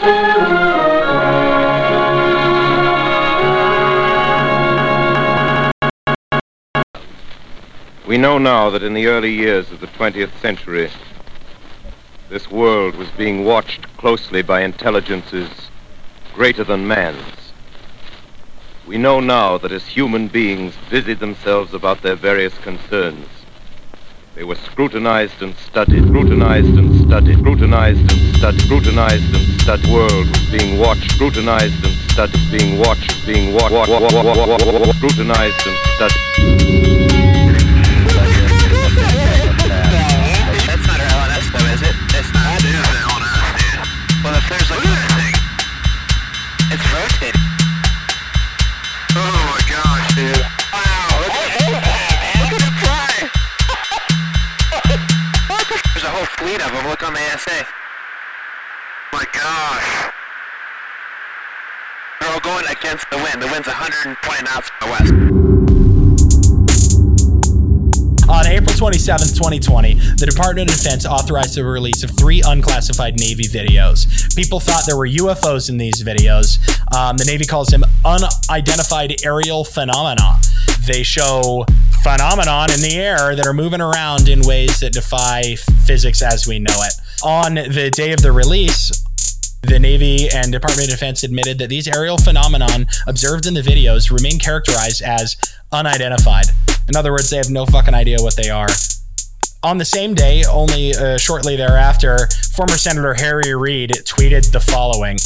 We know now that in the early years of the 20th century, this world was being watched closely by intelligences greater than man's. We know now that as human beings busied themselves about their various concerns, they were scrutinized and studied, scrutinized and studied, scrutinized and studied, scrutinized and studied. World was being watched, scrutinized and studied, being watched, being watched, scrutinized and studied. A of them. Look on the ASA. my gosh. They're all going against the wind. The wind's 120 knots from the west. On April 27, 2020, the Department of Defense authorized the release of three unclassified Navy videos. People thought there were UFOs in these videos. Um, the Navy calls them unidentified aerial phenomena. They show phenomenon in the air that are moving around in ways that defy physics as we know it. On the day of the release, the Navy and Department of Defense admitted that these aerial phenomenon observed in the videos remain characterized as unidentified. In other words, they have no fucking idea what they are. On the same day, only uh, shortly thereafter, former Senator Harry Reid tweeted the following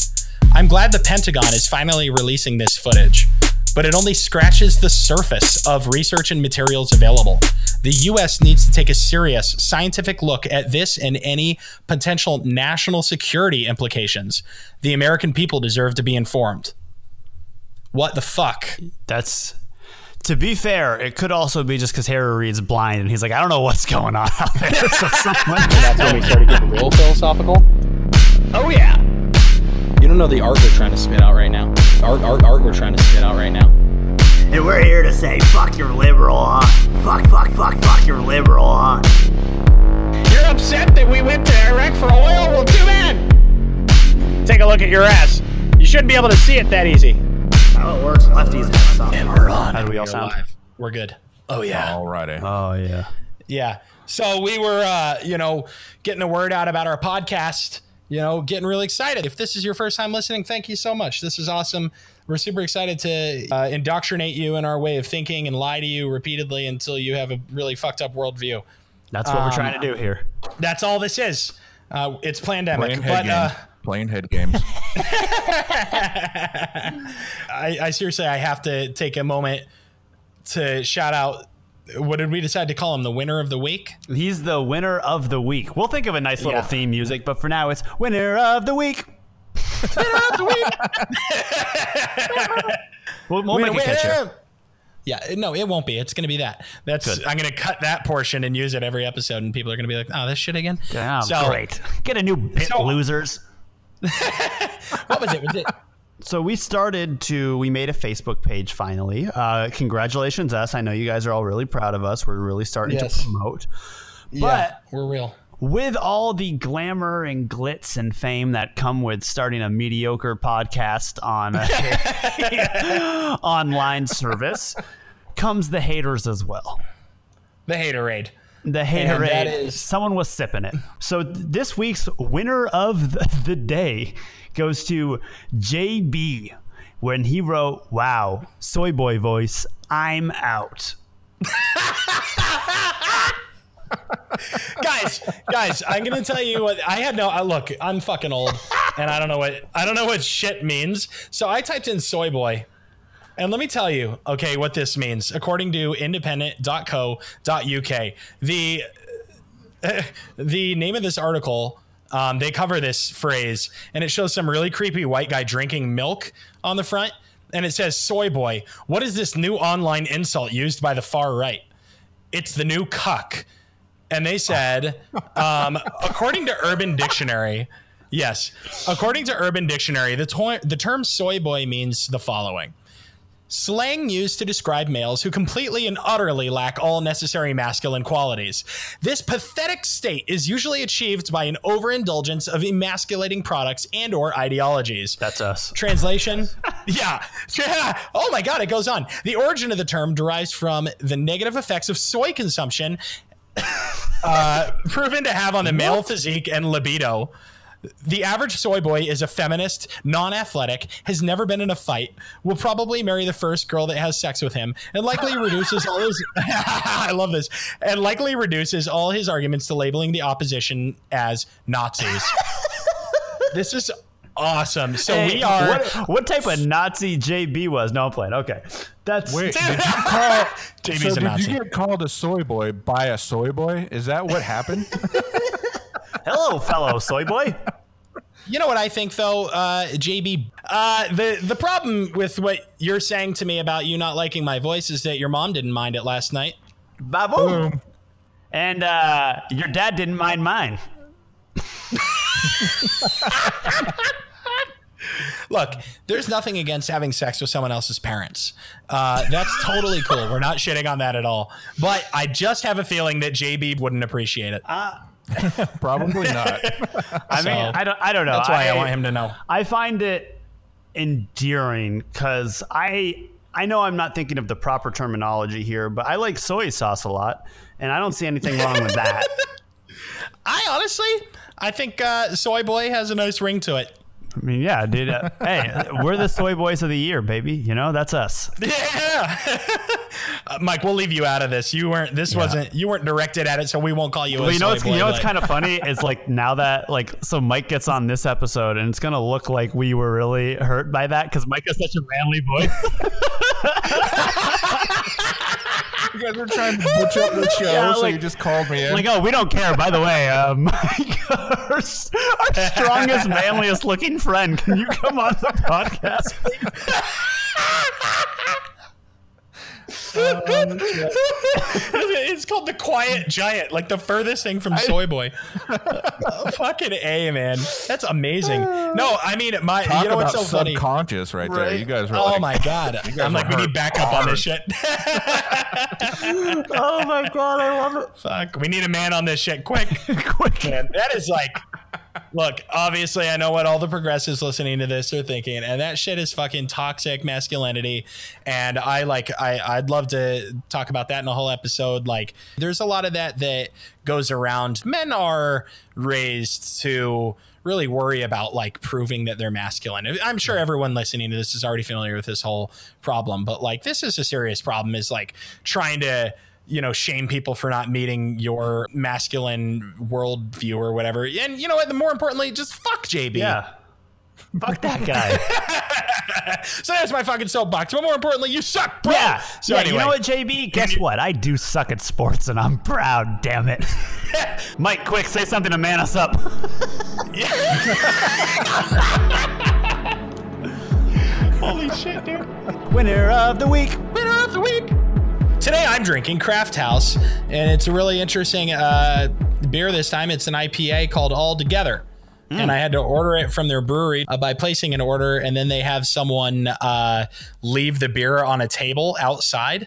I'm glad the Pentagon is finally releasing this footage, but it only scratches the surface of research and materials available. The US needs to take a serious scientific look at this and any potential national security implications. The American people deserve to be informed. What the fuck? That's to be fair, it could also be just because Harry Reid's blind and he's like, I don't know what's going on out there. So someone, That's when we started getting real philosophical. oh yeah, You don't know the art we're trying to spit out right now. Art, art, art we're trying to spit out right now. And we're here to say, fuck your liberal, huh? Fuck, fuck, fuck, fuck your liberal, huh? You're upset that we went to Iraq for oil? Well, too bad. Take a look at your ass. You shouldn't be able to see it that easy. How it works, lefties have something. we're on. How do we all sound? We're good. Oh yeah. Alrighty. Oh yeah. Yeah. So we were, uh, you know, getting the word out about our podcast. You know, getting really excited. If this is your first time listening, thank you so much. This is awesome. We're super excited to uh, indoctrinate you in our way of thinking and lie to you repeatedly until you have a really fucked up worldview. That's what we're trying to do here. That's all this is. Uh, it's pandemic, Playing head but uh, games. Playing head games. I, I seriously, I have to take a moment to shout out. What did we decide to call him? The winner of the week? He's the winner of the week. We'll think of a nice little Yeah. theme music, but for now it's winner of the week. Winner of We'll, we'll make a catcher. Yeah, no, it won't be. It's going to be that. That's Good. I'm going to cut that portion and use it every episode, and people are going to be like, "Oh, this shit again." Yeah, So- great. Get a new bit, So- losers. What was it? Was it? So we started to we made a Facebook page finally. Uh, congratulations us. I know you guys are all really proud of us. We're really starting Yes. to promote. yeah, we're real. With all the glamour and glitz and fame that come with starting a mediocre podcast on a online service comes the haters as well. The haterade. The hater that is- someone was sipping it. So th- this week's winner of the, the day goes to JB when he wrote, "Wow, soy boy voice, I'm out." guys, guys, I'm gonna tell you what I had no. Uh, look, I'm fucking old, and I don't know what I don't know what shit means. So I typed in soy boy, and let me tell you, okay, what this means according to independent.co.uk. The the name of this article. Um, they cover this phrase, and it shows some really creepy white guy drinking milk on the front, and it says "soy boy." What is this new online insult used by the far right? It's the new cuck and they said, um, according to Urban Dictionary, yes, according to Urban Dictionary, the, to- the term soy boy means the following slang used to describe males who completely and utterly lack all necessary masculine qualities. This pathetic state is usually achieved by an overindulgence of emasculating products and or ideologies. That's us. Translation? yeah. Yeah. Oh my God, it goes on. The origin of the term derives from the negative effects of soy consumption uh, proven to have on the male physique and libido. The average soy boy is a feminist, non athletic, has never been in a fight, will probably marry the first girl that has sex with him, and likely reduces all his. I love this. And likely reduces all his arguments to labeling the opposition as Nazis. this is awesome. So Hey, we are. What, what type of Nazi JB was? No, I'm playing. Okay, that's Wait, did you call? JB's so a did Nazi. you get called a soy boy by a soy boy? Is that what happened? Hello, fellow soy boy. You know what I think though, uh, JB. Uh, the the problem with what you're saying to me about you not liking my voice is that your mom didn't mind it last night. Baboom. And uh, your dad didn't mind mine. Look, there's nothing against having sex with someone else's parents. Uh, that's totally cool. We're not shitting on that at all. But I just have a feeling that JB wouldn't appreciate it. Probably not. I mean, I don't, I don't know. That's why I, want him to know. I find it endearing because I I know I'm not thinking of the proper terminology here, but I like soy sauce a lot, and I don't see anything wrong with that. I honestly, I think uh, Soy Boy has a nice ring to it. I mean, yeah, dude. Uh, hey, we're the soy boys of the year, baby. You know, that's us. Yeah, uh, Mike, we'll leave you out of this. You weren't. This wasn't. You weren't directed at it, so we won't call you. Well, a you know soy what's boy, you know what's but- kind of funny is like now that like so Mike gets on this episode and it's gonna look like we were really hurt by that because Mike has such a manly voice. you guys were trying to butch up the show, Yeah, so like- you just called me in. like, oh, we don't care. By the way, um, our, our strongest, manliest looking friend, can you come on the podcast? please? it's called the Quiet Giant, like the furthest thing from Soy Boy. Uh, fucking a man, that's amazing. No, I mean my. Talk you know what's so about funny? subconscious right, there. You guys were Oh like, my god! I'm were like, we need hurt backup on this shit. Oh my god, I love it. Fuck, we need a man on this shit, quick. Quick. Man, that is like, look, obviously, I know what all the progressives listening to this are thinking, and that shit is fucking toxic masculinity. And I like, I, I'd love to talk about that in a whole episode. Like, there's a lot of that that goes around. Men are raised to really worry about like proving that they're masculine. I'm sure everyone listening to this is already familiar with this whole problem, but like, this is a serious problem. Is like trying to you know, shame people for not meeting your masculine worldview or whatever. And you know what? The more importantly, just fuck JB. Yeah. Fuck that guy. so that's my fucking soapbox. But more importantly, you suck, bro. Yeah. So yeah, anyway, you know what, JB? Guess what? I do suck at sports, and I'm proud. Damn it. Mike, quick, say something to man us up. Holy shit, dude. Winner of the week. Winner of the week. Today I'm drinking Craft House, and it's a really interesting uh, beer this time. It's an IPA called All Together. And I had to order it from their brewery uh, by placing an order, and then they have someone uh, leave the beer on a table outside.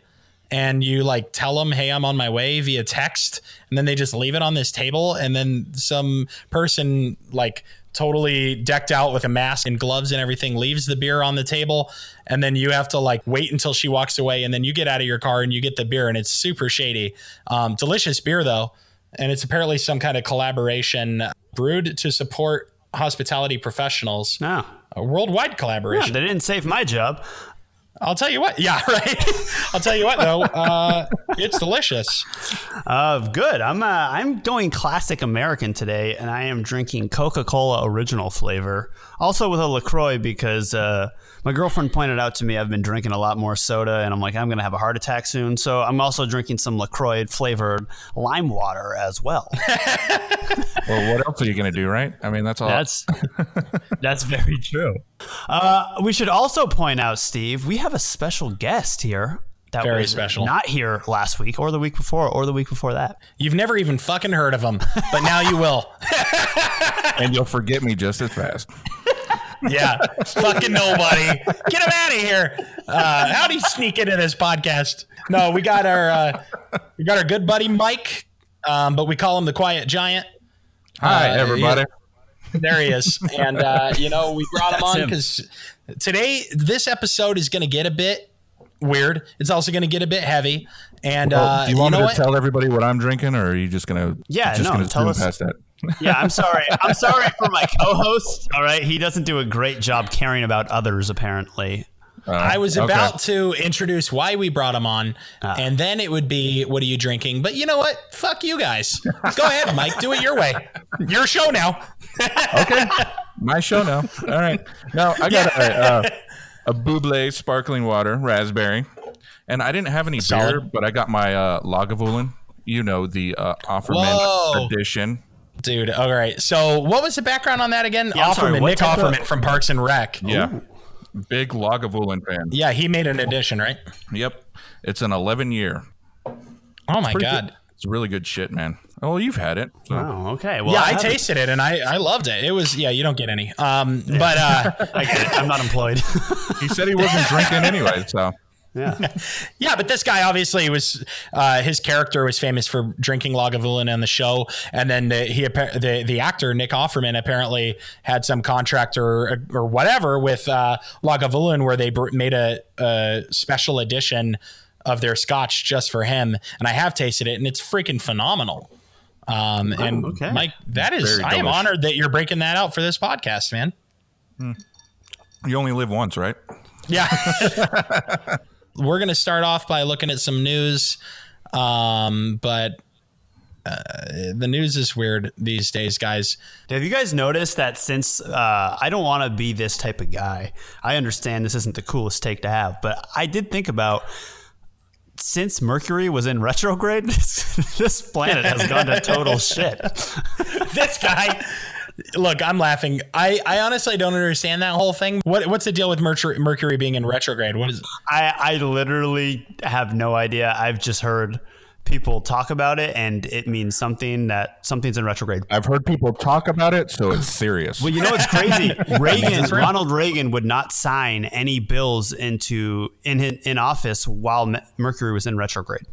And you like tell them, hey, I'm on my way via text. And then they just leave it on this table. And then some person, like totally decked out with a mask and gloves and everything, leaves the beer on the table. And then you have to like wait until she walks away. And then you get out of your car and you get the beer. And it's super shady. Um, delicious beer, though. And it's apparently some kind of collaboration brewed to support hospitality professionals. No. A worldwide Yeah, collaboration. they didn't save my job. I'll tell you what. Yeah, right. I'll tell you what though. Uh, it's delicious. Uh, good. I'm uh, I'm going classic American today, and I am drinking Coca-Cola original flavor, also with a Lacroix because uh, my girlfriend pointed out to me I've been drinking a lot more soda, and I'm like I'm gonna have a heart attack soon. So I'm also drinking some Lacroix flavored lime water as well. well, what else are you going to do, right? I mean, that's all. That's that's very true. Uh, we should also point out, Steve, we have a special guest here. That Very was special. Not here last week, or the week before, or the week before that. You've never even fucking heard of him, but now you will. and you'll forget me just as fast. yeah, fucking nobody. Get him out of here. Uh, how'd he sneak into this podcast? No, we got our uh, we got our good buddy Mike, um, but we call him the Quiet Giant. Hi, Uh, everybody. There he is, and uh, you know we brought him That's on because today this episode is going to get a bit weird. It's also going to get a bit heavy, and Well, uh, do you want know me to what? tell everybody what I'm drinking, or are you just gonna? Yeah, just no, gonna tell zoom us. past that. Yeah, I'm sorry. I'm sorry for my co-host. All right, he doesn't do a great job caring about others. Apparently, I was okay. about to introduce why we brought him on, Ah. and then it would be, "What are you drinking?" But you know what? Fuck you guys. Go ahead, Mike. Do it your way. Your show now. Okay, my show now. All right, now I got a, uh, a Bubly sparkling water, raspberry, and I didn't have any beer, but I got my uh, Lagavulin. You know the uh, Whoa. Offerman edition. Dude, all right. So, what was the background on that again? Yeah, I'm sorry, Offerman, Nick type of- Offerman from Parks and Rec. Yeah, big Lagavulin fan. Yeah, he made an addition, right? Yep, it's an 11 year. Oh my god. good. It's really good shit, man. Oh, you've had it. So. oh, okay. Well, yeah, I, haven't- tasted it and I, I loved it. It was yeah, you don't get any. Um, but uh, I get it. I'm not employed. He said he wasn't drinking anyway, so yeah. yeah, but this guy obviously was uh, his character was famous for drinking Lagavulin on the show, and then the, he the the actor Nick Offerman apparently had some contract or or whatever with uh, Lagavulin where they br- made a, a special edition of their scotch just for him, and I have tasted it, and it's freaking phenomenal. Um, and okay. Mike, that is Very I am honored that you're breaking that out for this podcast, man. you only live once, right? Yeah. We're going to start off by looking at some news. Um, but uh, the news is weird these days, guys. Have you guys noticed that since uh, I don't want to be this type of guy, I understand this isn't the coolest take to have, but I did think about since Mercury was in retrograde, this, this planet has gone to total shit. this guy. Look, I'm laughing. I, I honestly don't understand that whole thing. What what's the deal with Mercury, Mercury being in retrograde? What is I, I literally have no idea. I've just heard people talk about it, and it means something that something's in retrograde. I've heard people talk about it, so it's serious. Well, you know what's crazy? Reagan, Ronald Reagan would not sign any bills into in in office while Mercury was in retrograde.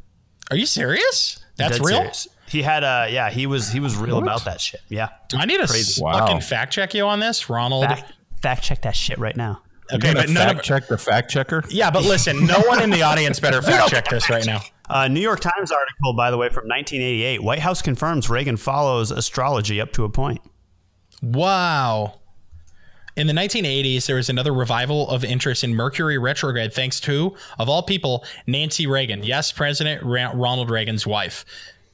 Are you serious? That's Dead real. serious. He had a yeah. He was he was real about that shit. Yeah. Do I need to Crazy. Wow. fucking fact check you on this, Ronald? Fact, fact check that shit right now. Okay, gonna but none fact of check the fact checker. yeah, but listen, no one in the audience better fact check this right now. Uh, New York Times article, by the way, from 1988. White House confirms Reagan follows astrology up to a point. Wow. In the 1980s, there was another revival of interest in Mercury retrograde thanks to, of all people, Nancy Reagan. Yes, President Ra- Ronald Reagan's wife.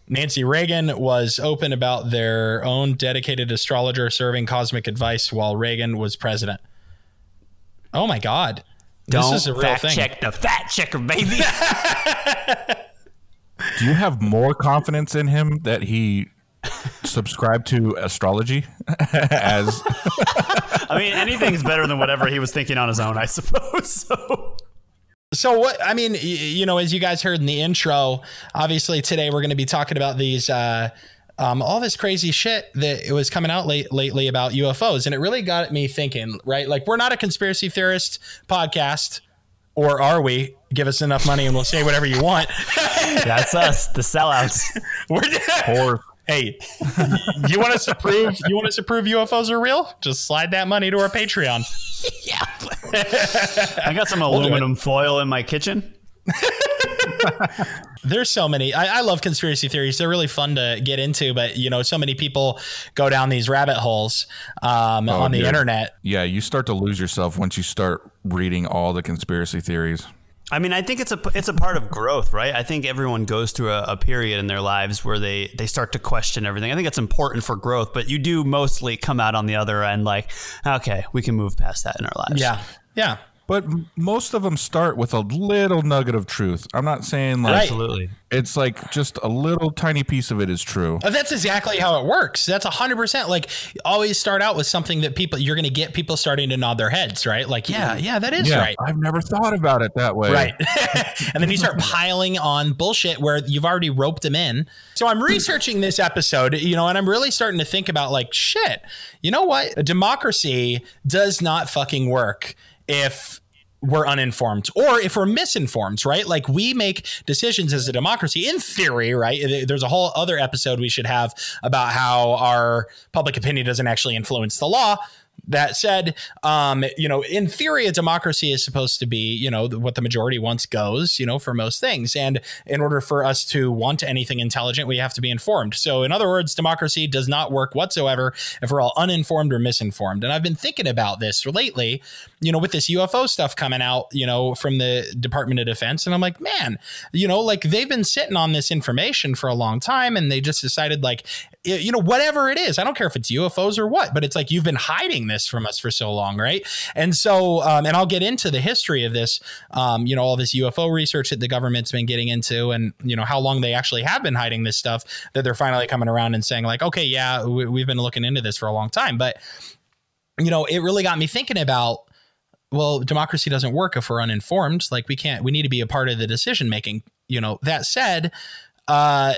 Nancy Reagan was open about their own dedicated astrologer serving cosmic advice while Reagan was president. Oh my God. Don't this is a real fact thing. check the fact checker, baby. Do you have more confidence in him that he subscribed to astrology as I mean, anything's better than whatever he was thinking on his own, I suppose. So. So what I mean, you know, as you guys heard in the intro, obviously today we're going to be talking about these uh um, all this crazy shit that it was coming out late lately about UFOs, and it really got me thinking. Right, like we're not a conspiracy theorist podcast, or are we? Give us enough money and we'll say whatever you want. That's us, the sellouts. We're or hey, you want us to prove you want us to prove UFOs are real? Just slide that money to our Patreon. Yeah, I got some aluminum foil in my kitchen. There's so many. I, I love conspiracy theories. They're really fun to get into, but you know, so many people go down these rabbit holes um, on the dude. internet. yeah, you start to lose yourself once you start reading all the conspiracy theories. I mean, I think it's a it's a part of growth, right? I think everyone goes through a, a period in their lives where they they start to question everything. I think it's important for growth, but you do mostly come out on the other end like, okay, we can move past that in our lives. Yeah, yeah. But most of them start with a little nugget of truth. I'm not saying like Right. Absolutely. it's like just a little tiny piece of it is true. Uh, That's exactly how it works. That's a hundred percent. Like always start out with something that people you're going to get people starting to nod their heads, right? Like, yeah, yeah, that is Yeah, right. I've never thought about it that way. Right. and then you start piling on bullshit where you've already roped them in. So I'm researching this episode, you know, and I'm really starting to think about like, shit, you know what? A democracy does not fucking work if we're uninformed or if we're misinformed, right? Like we make decisions as a democracy in theory, right? There's a whole other episode we should have about how our public opinion doesn't actually influence the law. That said, um, you know, in theory, a democracy is supposed to be, you know, what the majority wants goes, you know, for most things. And in order for us to want anything intelligent, we have to be informed. So, in other words, democracy does not work whatsoever if we're all uninformed or misinformed. And I've been thinking about this lately, you know, with this UFO stuff coming out, you know, from the Department of Defense. And I'm like, man, you know, like they've been sitting on this information for a long time and they just decided, like, you know, whatever it is, I don't care if it's UFOs or what, but it's like you've been hiding this from us for so long, right? And so, um, and I'll get into the history of this, um, you know, all this UFO research that the government's been getting into, and you know how long they actually have been hiding this stuff. That they're finally coming around and saying like, okay, yeah, we, we've been looking into this for a long time, but you know, it really got me thinking about well, democracy doesn't work if we're uninformed. Like we can't, we need to be a part of the decision making. You know, that said, uh,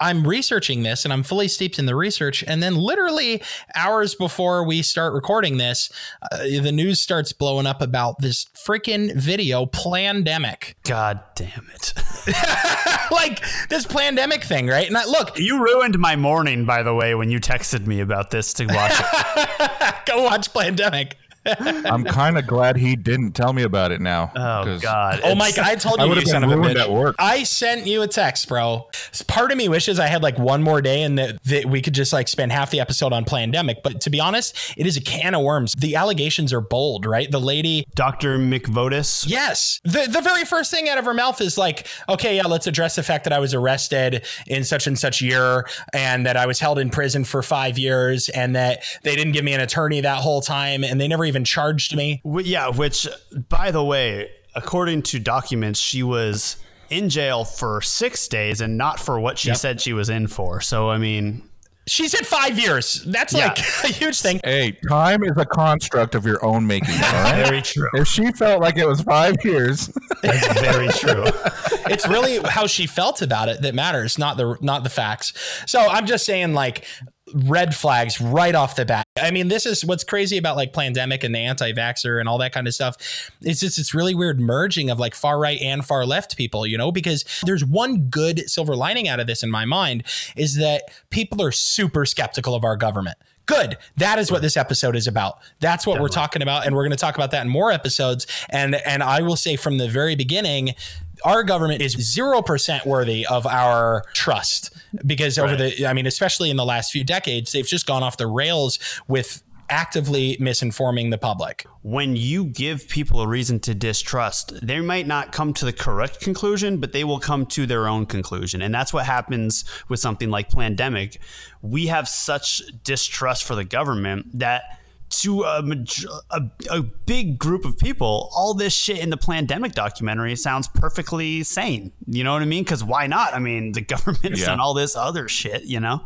I'm researching this and I'm fully steeped in the research. And then, literally hours before we start recording this, uh, the news starts blowing up about this freaking video, Plandemic. God damn it. like this pandemic thing, right? And I, look, You ruined my morning, by the way, when you texted me about this to watch it. go watch Plandemic. I'm kind of glad he didn't tell me about it now. Oh, 'cause God. Oh, It's- Mike, I told you. I you, would've you son of a ruined bitch. work. I sent you a text, bro. Part of me wishes I had like one more day and that, that we could just like spend half the episode on Plandemic. But to be honest, it is a can of worms. The allegations are bold, right? The lady Dr. Mikovits. Yes. The the very first thing out of her mouth is like, okay, yeah, let's address the fact that I was arrested in such and such year and that I was held in prison for five years and that they didn't give me an attorney that whole time and they never even charged me. Wh- Yeah, which, by the way, according to documents, she was in jail for six days and not for what she said she was in for. So, I mean, She said five years. That's Yeah. like a huge thing. Hey, time is a construct of your own making. All right? very true. if she felt like it was five years, That's very true. it's really how she felt about it that matters, not the not the facts. So I'm just saying, like red flags right off the bat. I mean, this is what's crazy about like Plandemic and the anti-vaxxer and all that kind of stuff. It's just it's really weird merging of like far right and far left people, you know, because there's one good silver lining out of this in my mind is that people are super skeptical of our government. Good. That is what this episode is about. That's what we're talking about, and we're going to talk about that in more episodes. And and I will say from the very beginning, our government is zero percent worthy of our trust because over the, I mean, especially in the last few decades, they've just gone off the rails with actively misinforming the public. when you give people a reason to distrust, they might not come to the correct conclusion, but they will come to their own conclusion. And that's what happens with something like Plandemic. We have such distrust for the government that to a, a, a big group of people, all this shit in the Plandemic documentary sounds perfectly sane. You know what I mean? Because why not? I mean, the government's Yeah. done all this other shit, you know?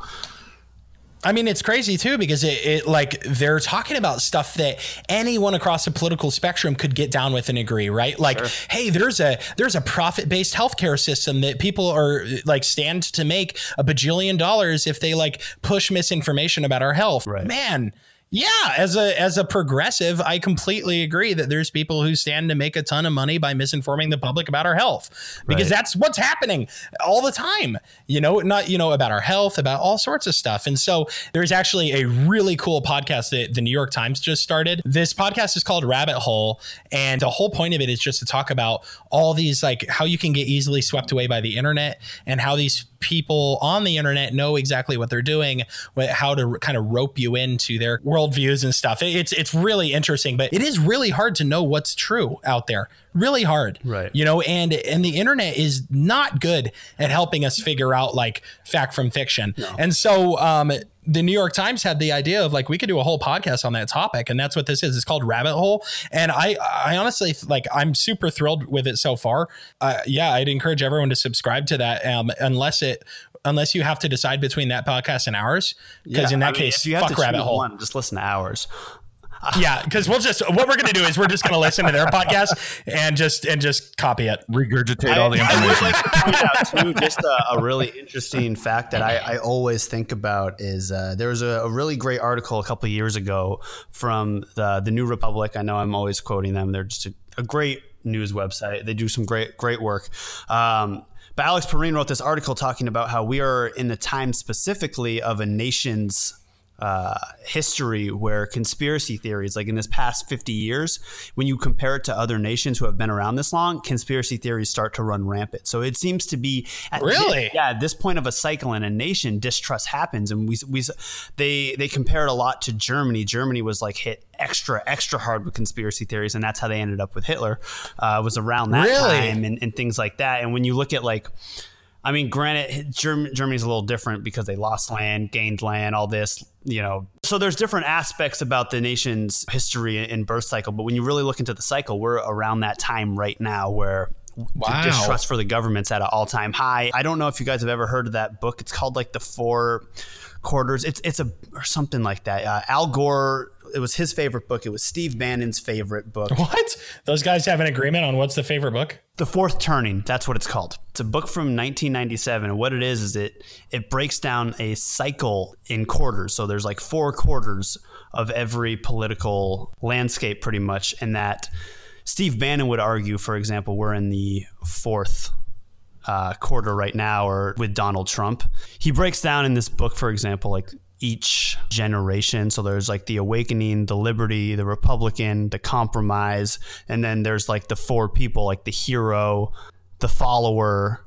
I mean, it's crazy too because it, it like they're talking about stuff that anyone across the political spectrum could get down with and agree, right? Like, hey, there's a there's a profit based healthcare system that people are like stand to make a bajillion dollars if they like push misinformation about our health. Right. Man, yeah, as a as a progressive, I completely agree that there's people who stand to make a ton of money by misinforming the public about our health because Right. that's what's happening all the time. You know, not you know about our health, about all sorts of stuff. And so there's actually a really cool podcast that the New York Times just started. This podcast is called Rabbit Hole, and the whole point of it is just to talk about all these like how you can get easily swept away by the internet and how these people on the internet know exactly what they're doing, how to kind of rope you into their worldviews and stuff. It's it's really interesting, but it is really hard to know what's true out there. Really hard, Right. You know, and and the internet is not good at helping us figure out like fact from fiction. And so, um, the New York Times had the idea of like we could do a whole podcast on that topic, and that's what this is. It's called Rabbit Hole, and I I honestly like I'm super thrilled with it so far. Uh, yeah, I'd encourage everyone to subscribe to that, um, unless it unless you have to decide between that podcast and ours, because Yeah, in I that mean, case, if you have fuck to Rabbit Hole. one, just listen to ours. Yeah, because we'll just what we're gonna do is we're just gonna listen to their podcast and just and just copy it. Regurgitate all the I would information. like to point out too, just a, a really interesting fact that I, I always think about is uh, there was a, a really great article a couple of years ago from the the New Republic. I know I'm always quoting them. They're just a, a great news website. They do some great great work. Um, but Alex Perrine wrote this article talking about how we are in the time specifically of a nation's uh, history where conspiracy theories, like in this past 50 years, when you compare it to other nations who have been around this long, conspiracy theories start to run rampant. So it seems to be at Really? yeah, at this point of a cycle in a nation, distrust happens, and we we they they compare it a lot to Germany. Germany was like hit extra extra hard with conspiracy theories, and that's how they ended up with Hitler. Uh, was around that Really? time and, and things like that. And when you look at like I mean, granted, Germ- Germany's a little different because they lost land, gained land, all this, you know. So there's different aspects about the nation's history and birth cycle. But when you really look into the cycle, we're around that time right now where Wow. distrust for the government's at an all time high. I don't know if you guys have ever heard of that book. It's called like the Four Quarters. It's it's a or something like that. Uh, Al Gore. It was his favorite book. It was Steve Bannon's favorite book. What? Those guys have an agreement on what's the favorite book? The Fourth Turning, that's what it's called. It's a book from 1997 and what it is is it it breaks down a cycle in quarters. So there's like four quarters of every political landscape pretty much and that Steve Bannon would argue for example we're in the fourth uh, quarter right now or with Donald Trump. He breaks down in this book, for example, like each generation. So there's like the awakening, the liberty, the Republican, the compromise, and then there's like the four people, like the hero, the follower,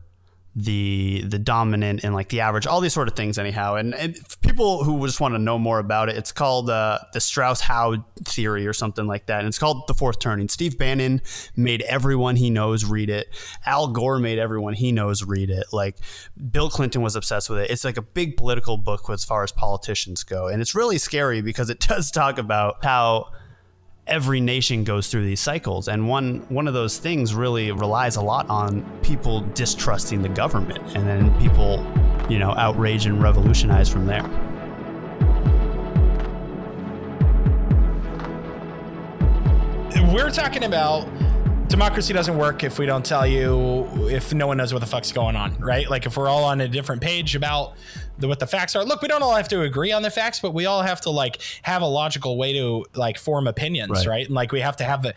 the the dominant and like the average all these sort of things anyhow. And, and people who just want to know more about it it's called uh, the strauss-howe theory or something like that. And it's called the fourth turning. Steve bannon made everyone he knows read it. Al gore made everyone he knows read it. Like bill clinton was obsessed with it. It's like a big political book as far as politicians go. And it's really scary because it does talk about how every nation goes through these cycles and one one of those things really relies a lot on people distrusting the government and then people you know outrage and revolutionize from there We're talking about democracy doesn't work if we don't tell you if no one knows what the fuck's going on, right? Like if we're all on a different page about the, what the facts are. Look, we don't all have to agree on the facts, but we all have to like have a logical way to like form opinions, right? Right. And like we have to have the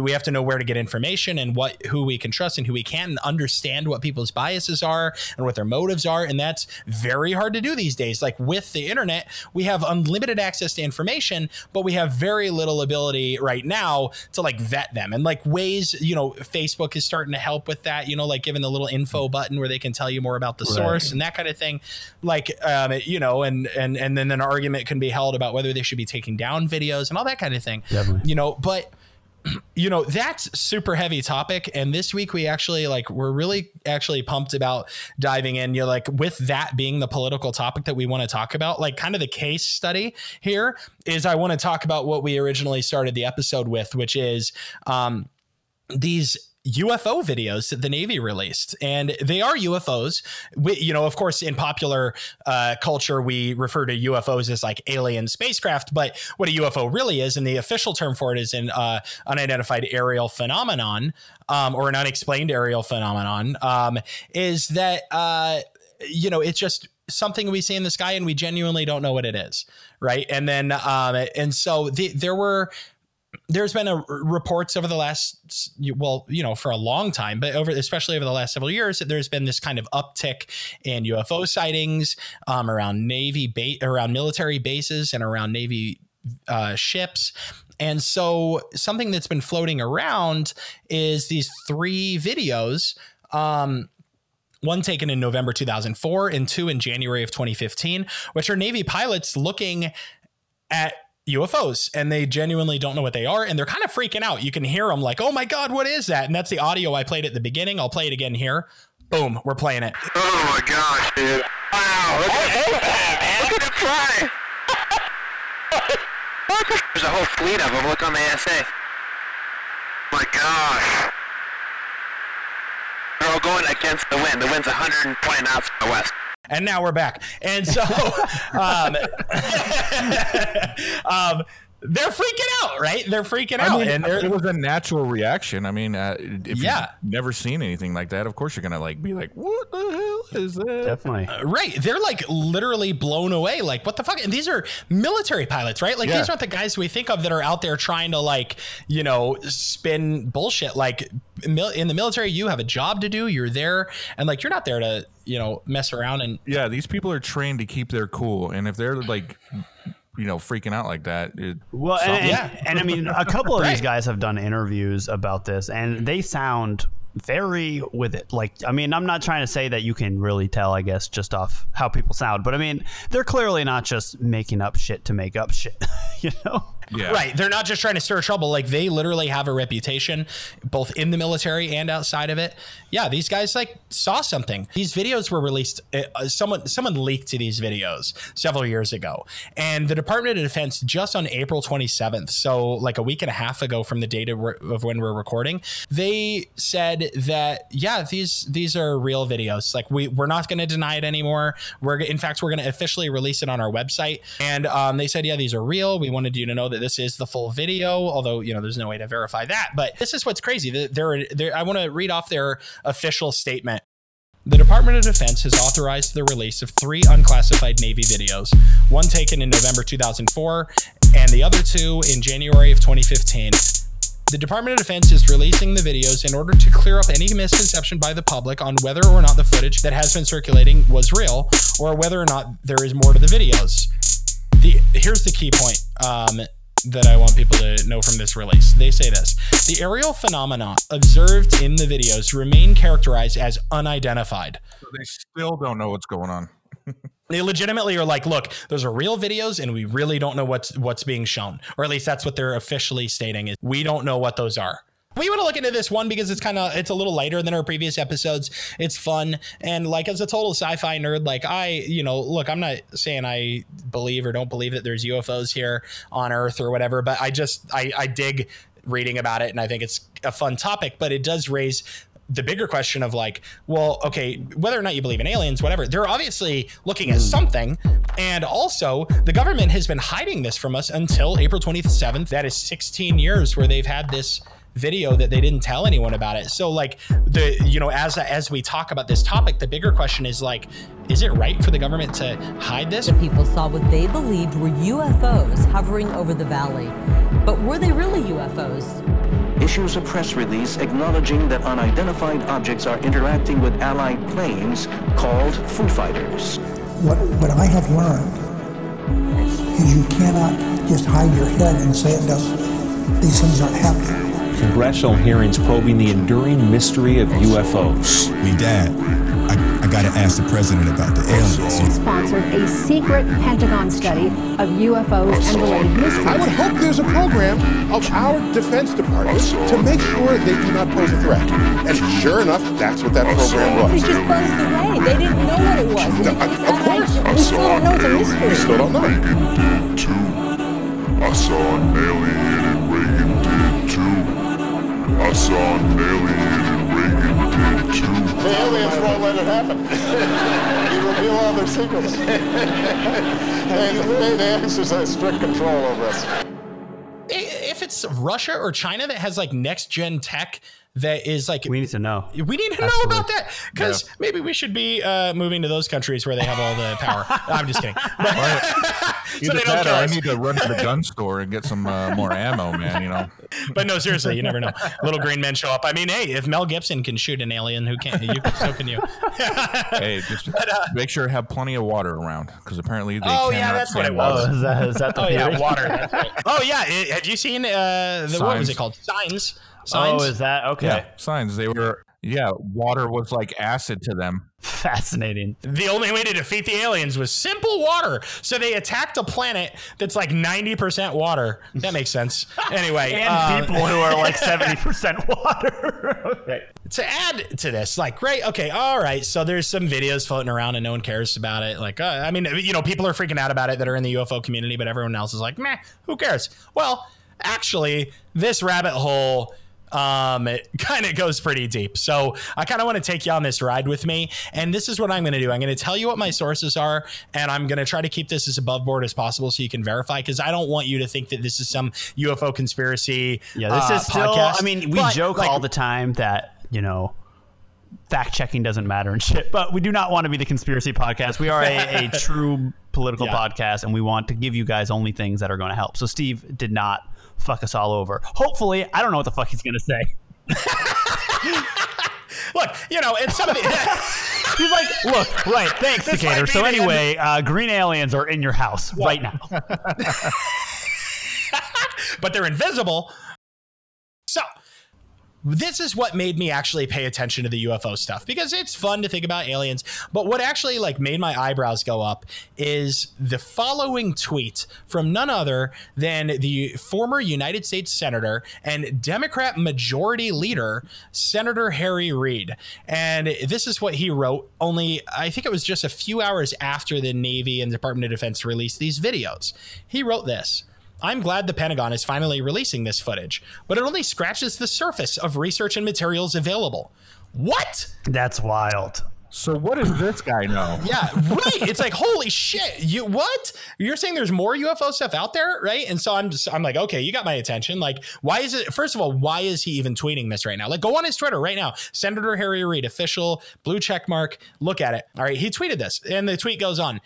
we have to know where to get information and what who we can trust and who we can and understand what people's biases are and what their motives are, and that's very hard to do these days. Like with the internet, we have unlimited access to information, but we have very little ability right now to like vet them and like ways, you know, Facebook is starting to help with that, you know, like giving the little info mm. button where they can tell you more about the source and that kind of thing. Like, um, you know, and, and, and then an argument can be held about whether they should be taking down videos and all that kind of thing, Definitely. you know, but you know that's super heavy topic and this week we actually like we're really actually pumped about diving in you're like with that being the political topic that we want to talk about like kind of the case study here is i want to talk about what we originally started the episode with which is um these UFO videos that the Navy released, and they are UFOs. We, you know, of course, in popular uh, culture, we refer to UFOs as like alien spacecraft, but what a UFO really is, and the official term for it is an uh, unidentified aerial phenomenon um, or an unexplained aerial phenomenon, um, is that uh, you know it's just something we see in the sky and we genuinely don't know what it is, right? And then um, and so the, there were there's been a reports over the last well you know for a long time but over especially over the last several years that there's been this kind of uptick in ufo sightings um, around navy ba- around military bases and around navy uh, ships. And so something that's been floating around is these three videos um, one taken in November 2004 and two in January of 2015, which are Navy pilots looking at UFOs and they genuinely don't know what they are and they're kind of freaking out. You can hear them like, "Oh my god, what is that?" And that's the audio I played at the beginning. I'll play it again here. Boom, we're playing it. Oh my gosh, dude. Wow, look at man. Look at him fly. There's a whole fleet of them. Look on the ASA. Oh my gosh. They're all going against the wind. The wind's 120 knots from the west. And now we're back. And so um, um, they're freaking out, right? They're freaking out. I mean, and it was a natural reaction. I mean, uh, if Yeah. you've never seen anything like that, of course you're gonna like be like, "What the hell is that?" Definitely. Right. They're like literally blown away. Like, what the fuck? And these are military pilots, right? Like, Yeah. these aren't the guys we think of that are out there trying to, like, you know, spin bullshit. Like, mil- in the military, you have a job to do. You're there. And, like, you're not there to, you know, mess around and. Yeah, these people are trained to keep their cool, and if they're like, you know, freaking out like that, it, Well, and, and, Yeah. and I mean, a couple of these guys have done interviews about this, and they sound very with it. Like, I mean, I'm not trying to say that you can really tell, I guess, just off how people sound, but I mean, they're clearly not just making up shit to make up shit, you know? Yeah, Right. They're not just trying to stir trouble. Like they literally have a reputation both in the military and outside of it. Yeah, these guys like saw something. These videos were released uh, someone someone leaked to these videos several years ago. And the Department of Defense just on April 27th, so like a week and a half ago from the date of, of when we're recording, they said that yeah, these these are real videos. Like we we're not going to deny it anymore. We're in fact we're going to officially release it on our website. And um, they said yeah, these are real. We wanted you to know that this is the full video, although you know there's no way to verify that. But this is what's crazy. I want to read off their official statement. The Department of Defense has authorized the release of three unclassified Navy videos, one taken in November 2004 and the other two in January of 2015. The Department of Defense is releasing the videos in order to clear up any misconception by the public on whether or not the footage that has been circulating was real or whether or not there is more to the videos. The here's the key point um, that I want people to know from this release. They say this: the aerial phenomena observed in the videos remain characterized as unidentified. So they still don't know what's going on. They legitimately are like, look, those are real videos, and we really don't know what's what's being shown, or at least that's what they're officially stating is we don't know what those are. We want to look into this one because it's kind of it's a little lighter than our previous episodes. It's fun and like as a total sci-fi nerd, like I, you know, look, I'm not saying I believe or don't believe that there's UFOs here on Earth or whatever, but I just I, I dig reading about it and I think it's a fun topic. But it does raise the bigger question of like, well, okay, whether or not you believe in aliens, whatever, they're obviously looking at hmm. something. And also, the government has been hiding this from us until April 27th. That is 16 years where they've had this video that they didn't tell anyone about it. So like the you know as as we talk about this topic, the bigger question is like is it right for the government to hide this? The people saw what they believed were UFOs hovering over the valley. But were they really UFOs? issues a press release acknowledging that unidentified objects are interacting with Allied planes called Foo Fighters. What, what I have learned is you cannot just hide your head and say it doesn't. These things aren't happening. Congressional hearings probing the enduring mystery of UFOs. Me, Dad, I, I gotta ask the president about the aliens. sponsored a secret Pentagon study of UFOs and related mysteries. I would hope there's a program of our Defense Department to make sure they do not pose a threat. And sure enough, that's what that program It was. just buzzed away. They didn't know what it was. And it just of course. We still don't know. It's a mystery. We still don't know. I saw an alien I saw an alien and Reagan did too. The aliens won't let it happen. you reveal all their secrets. they, they, they exercise strict control over us. If it's Russia or China that has like next gen tech that is like We need to know. we need to know about that because maybe we should be uh, moving to those countries where they have all the power. I'm just kidding. But- so they don't that or kill I need to run to the gun store and get some uh, more ammo, man. You know, But no, seriously, you never know. Little green men show up. I mean, hey, if Mel Gibson can shoot an alien, who can't? You so can you. hey, just make sure to have plenty of water around because apparently they Oh, cannot yeah, that's what it was. water. Oh, is that, is that the Oh yeah, water. That's right. Oh yeah, it- have you seen uh, the what was it called? Signs. Signs. Oh, is that okay? Yeah, signs. They were Yeah, water was like acid to them. Fascinating. The only way to defeat the aliens was simple water. So they attacked a planet that's like 90% water. That makes sense. Anyway, and uh, people who are like 70% water. okay. to add to this, like, great, okay, all right. So there's some videos floating around and no one cares about it. Like, uh, I mean, you know, people are freaking out about it that are in the UFO community, but everyone else is like, meh, who cares? Well, actually, this rabbit hole um, it kind of goes pretty deep. So I kind of want to take you on this ride with me. And this is what I'm going to do. I'm going to tell you what my sources are, and I'm going to try to keep this as above board as possible so you can verify. Because I don't want you to think that this is some UFO conspiracy. Yeah, this uh, is still. podcast. I mean, we But, joke like, all the time that you know fact checking doesn't matter and shit, but we do not want to be the conspiracy podcast. We are a, a true political Yeah. podcast, and we want to give you guys only things that are going to help. So Steve did not fuck us all over. Hopefully, I don't know what the fuck he's going to say. Look, you know, it's some of the. He's like, look, right, thanks, This Decatur. So anyway, uh, green aliens are in your house right now. but they're invisible. So, this is what made me actually pay attention to the UFO stuff because it's fun to think about aliens. But what actually like made my eyebrows go up is the following tweet from none other than the former United States Senator and Democrat Majority Leader, Senator Harry Reid. And this is what he wrote, only I think it was just a few hours after the Navy and Department of Defense released these videos. He wrote this. I'm glad the Pentagon is finally releasing this footage, but it only scratches the surface of research and materials available. What? That's wild. So what does this guy know? Yeah, right. It's like holy shit. You what? You're saying there's more UFO stuff out there, right? And so I'm just I'm like, okay, you got my attention. Like, why is it? First of all, why is he even tweeting this right now? Like, go on his Twitter right now. Senator Harry Reid, official blue check mark. Look at it. All right, he tweeted this, and the tweet goes on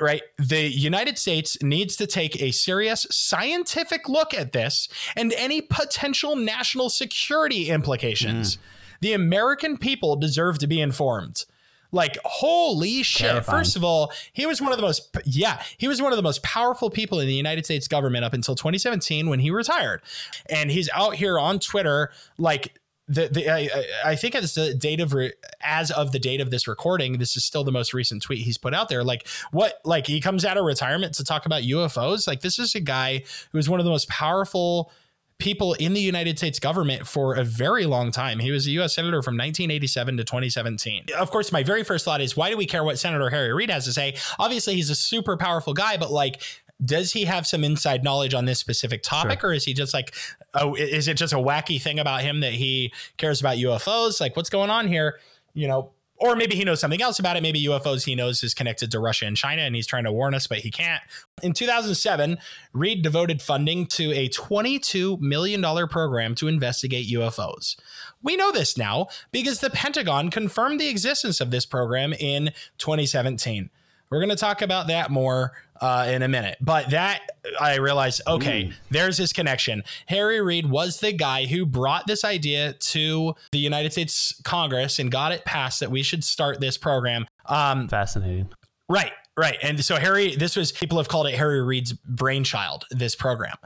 right? The United States needs to take a serious scientific look at this and any potential national security implications. Mm. The American people deserve to be informed. Like, holy shit. Terrifying. First of all, he was one of the most, yeah, he was one of the most powerful people in the United States government up until 2017 when he retired. And he's out here on Twitter, like, the, the I, I- think as the date of re, as of the date of this recording, this is still the most recent tweet he's put out there. Like what? Like he comes out of retirement to talk about UFOs. Like this is a guy who is one of the most powerful people in the United States government for a very long time. He was a U.S. senator from 1987 to 2017. Of course, my very first thought is, why do we care what Senator Harry Reid has to say? Obviously, he's a super powerful guy, but like. Does he have some inside knowledge on this specific topic, or is he just like, oh, is it just a wacky thing about him that he cares about UFOs? Like, what's going on here? You know, or maybe he knows something else about it. Maybe UFOs he knows is connected to Russia and China, and he's trying to warn us, but he can't. In 2007, Reid devoted funding to a $22 million program to investigate UFOs. We know this now because the Pentagon confirmed the existence of this program in 2017. We're going to talk about that more uh, in a minute. But that, I realized, okay, there's his connection. Harry Reid was the guy who brought this idea to the United States Congress and got it passed that we should start this program. Um, Fascinating. Right, right. And so Harry, this was people have called it Harry Reid's brainchild, this program.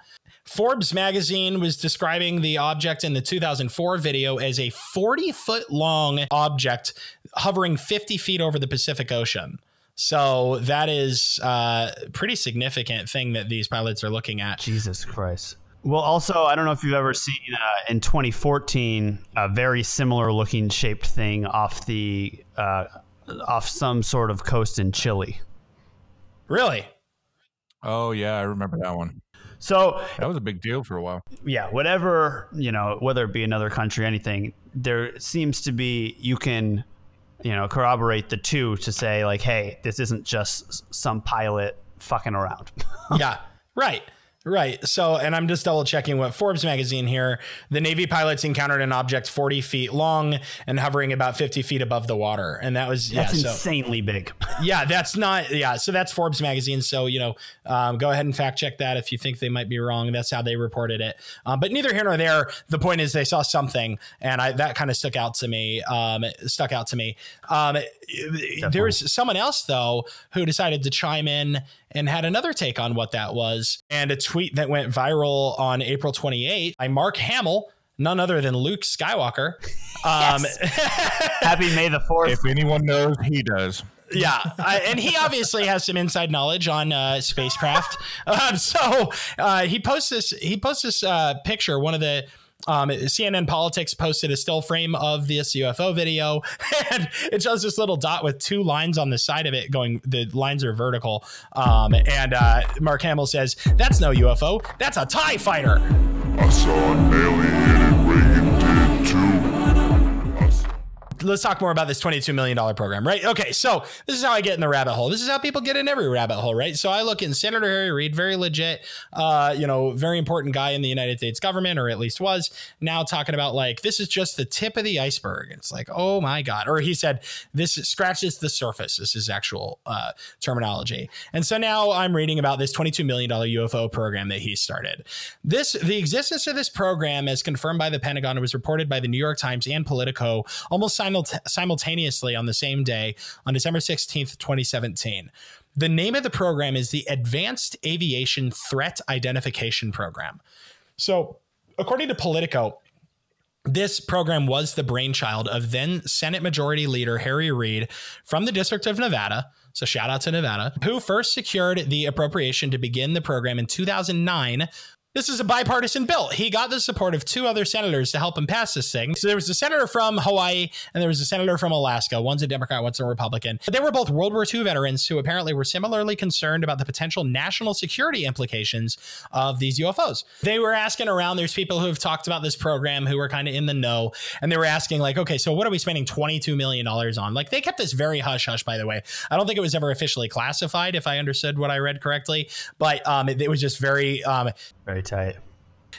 Forbes magazine was describing the object in the 2004 video as a 40 foot long object hovering 50 feet over the Pacific Ocean. So that is a pretty significant thing that these pilots are looking at. Jesus Christ. Well, also, I don't know if you've ever seen uh, in 2014 a very similar looking shaped thing off the uh, off some sort of coast in Chile. Really? Oh yeah, I remember that one. So that was a big deal for a while. yeah, whatever, you know, whether it be another country, anything, there seems to be, you can, you know, corroborate the two to say, like, hey, this isn't just some pilot fucking around. yeah, right. Right. So, and I'm just double checking what Forbes magazine here. The Navy pilots encountered an object 40 feet long and hovering about 50 feet above the water. And that was, yeah. That's so- insanely big. Yeah, that's not, yeah. So that's Forbes magazine. So, you know, um, go ahead and fact check that if you think they might be wrong. That's how they reported it. Um, but neither here nor there. The point is they saw something and I, that kind of stuck out to me. Um, stuck out to me. Um, there was someone else though, who decided to chime in and had another take on what that was. And a tweet that went viral on April 28th by Mark Hamill, none other than Luke Skywalker. Um, Happy May the Fourth. If anyone knows, he does. Yeah, and he obviously has some inside knowledge on uh, spacecraft. Um, so uh, he posts this. He posts this uh, picture. One of the um, CNN Politics posted a still frame of this UFO video, and it shows this little dot with two lines on the side of it going. The lines are vertical. Um, and uh, Mark Hamill says, "That's no UFO. That's a Tie Fighter." I saw an alien let's talk more about this $22 million program, right? Okay, so this is how I get in the rabbit hole. This is how people get in every rabbit hole, right? So I look in Senator Harry Reid, very legit, uh, you know, very important guy in the United States government, or at least was, now talking about like, this is just the tip of the iceberg. It's like, oh my God. Or he said, this scratches the surface. This is actual uh, terminology. And so now I'm reading about this $22 million UFO program that he started. This, the existence of this program, as confirmed by the Pentagon, it was reported by the New York Times and Politico almost simultaneously simultaneously on the same day on December 16th, 2017. The name of the program is the Advanced Aviation Threat Identification Program. So, according to Politico, this program was the brainchild of then Senate Majority Leader Harry Reid from the District of Nevada. So, shout out to Nevada, who first secured the appropriation to begin the program in 2009 this is a bipartisan bill. He got the support of two other senators to help him pass this thing. So there was a senator from Hawaii and there was a senator from Alaska. One's a Democrat, one's a Republican. But they were both World War II veterans who apparently were similarly concerned about the potential national security implications of these UFOs. They were asking around, there's people who have talked about this program who were kind of in the know, and they were asking, like, okay, so what are we spending $22 million on? Like, they kept this very hush hush, by the way. I don't think it was ever officially classified, if I understood what I read correctly, but um, it, it was just very, um, very tight.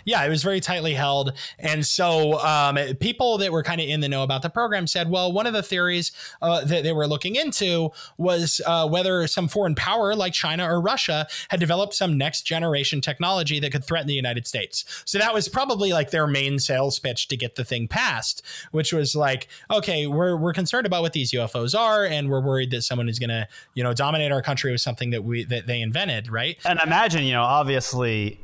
Yeah, it was very tightly held. And so um, people that were kind of in the know about the program said, well, one of the theories uh, that they were looking into was uh, whether some foreign power like China or Russia had developed some next generation technology that could threaten the United States. So that was probably like their main sales pitch to get the thing passed, which was like, okay, we're, we're concerned about what these UFOs are, and we're worried that someone is going to, you know, dominate our country with something that we that they invented, right? And imagine, you know, obviously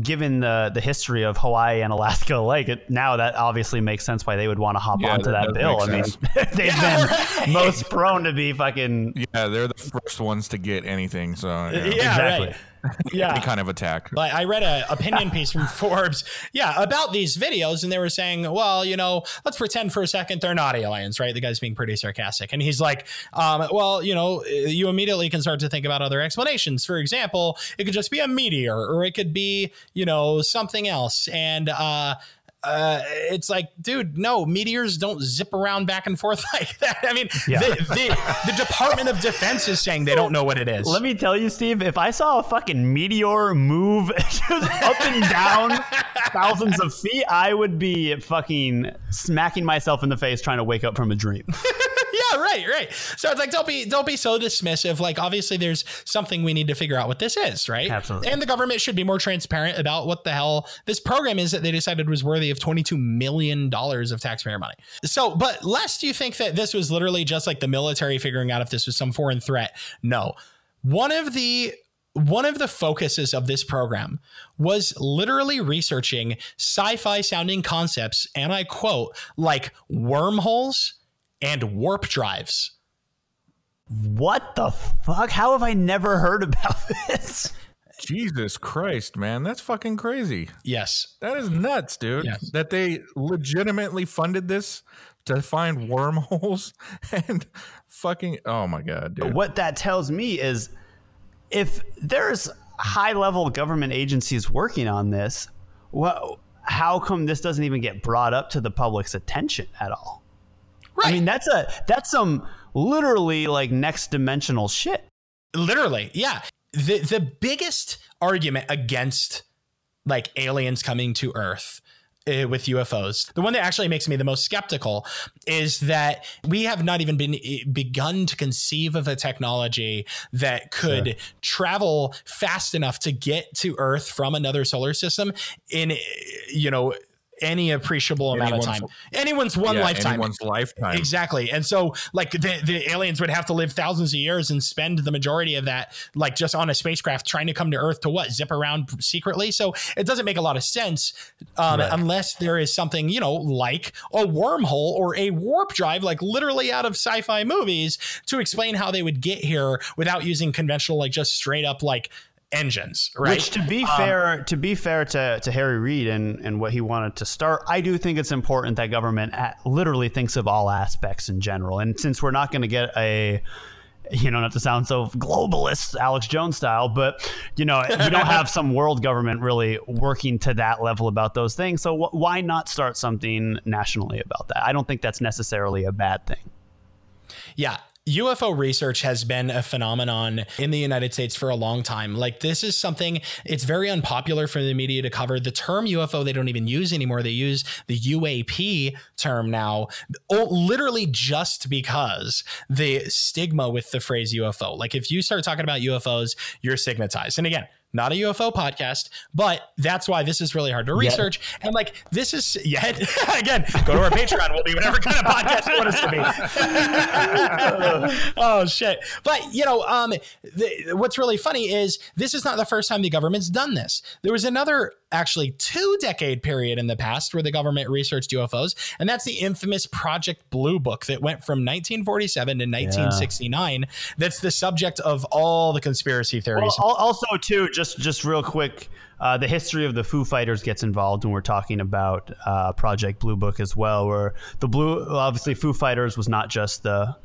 given the the history of Hawaii and Alaska Lake, it, now that obviously makes sense why they would want to hop Yeah, onto that that, does bill. I mean, they've been most prone to be fucking. Yeah, they're the first ones to get anything. So yeah, Yeah, right. Yeah. any kind of attack. But I read an opinion piece from Forbes, yeah, about these videos, and they were saying, well, you know, let's pretend for a second they're not aliens, right? The guy's being pretty sarcastic, and he's like, um, well, you know, you immediately can start to think about other explanations. For example, it could just be a meteor, or it could be, you know, something else, and uh, uh, it's like, dude, no, meteors don't zip around back and forth like that. I mean, Yeah. the, the, the Department of Defense is saying they don't know what it is. Let me tell you, Steve, if I saw a fucking meteor move up and down thousands of feet, I would be fucking smacking myself in the face trying to wake up from a dream. right, right. So it's like don't be don't be so dismissive. Like obviously there's something we need to figure out what this is, right? Absolutely. And the government should be more transparent about what the hell this program is that they decided was worthy of 22 million dollars of taxpayer money. So, but lest you think that this was literally just like the military figuring out if this was some foreign threat. No. One of the one of the focuses of this program was literally researching sci-fi sounding concepts and I quote like wormholes and warp drives. What the fuck? How have I never heard about this? Jesus Christ, man, that's fucking crazy. Yes. That is nuts, dude. Yes. That they legitimately funded this to find wormholes and fucking oh my god, dude. What that tells me is if there's high level government agencies working on this, well, how come this doesn't even get brought up to the public's attention at all? I mean, that's a that's some literally like next dimensional shit. Literally, yeah. The the biggest argument against like aliens coming to Earth uh, with UFOs, the one that actually makes me the most skeptical is that we have not even been eh, begun to conceive of a technology that could travel fast enough to get to Earth from another solar system in eh, you know any appreciable amount of time. Anyone's one Yeah, lifetime. anyone's lifetime. Exactly. And so like the, the aliens would have to live thousands of years and spend the majority of that like just on a spacecraft trying to come to Earth to what? Zip around secretly. So it doesn't make a lot of sense um, Right. unless there is something, you know, like a wormhole or a warp drive, like literally out of sci-fi movies to explain how they would get here without using conventional, like just straight up like engines, right? Which, to be Um, fair, to be fair to, to Harry Reid and, and what he wanted to start, I do think it's important that government a- literally thinks of all aspects in general. And since we're not going to get a you know, not to sound so globalist, Alex Jones style, but you know, we don't have some world government really working to that level about those things. So wh- why not start something nationally about that? I don't think that's necessarily a bad thing. Yeah. UFO research has been a phenomenon in the United States for a long time. Like, this is something, it's very unpopular for the media to cover. The term UFO, they don't even use anymore. They use the UAP term now, literally just because the stigma with the phrase UFO. Like, if you start talking about UFOs, you're stigmatized. And again, not a UFO podcast, but that's why this is really hard to Yet. research. And like, this is yet again, go to our Patreon. We'll be whatever kind of podcast you want us to be. oh shit! But you know, um, the, what's really funny is this is not the first time the government's done this. There was another, actually, two decade period in the past where the government researched UFOs, and that's the infamous Project Blue Book that went from 1947 to 1969. That's the subject of all the conspiracy theories. Well, also, too, just just just real quick, uh, the history of the Foo Fighters gets involved when we're talking about uh, Project Blue Book as well, where the blue, obviously, Foo Fighters was not just the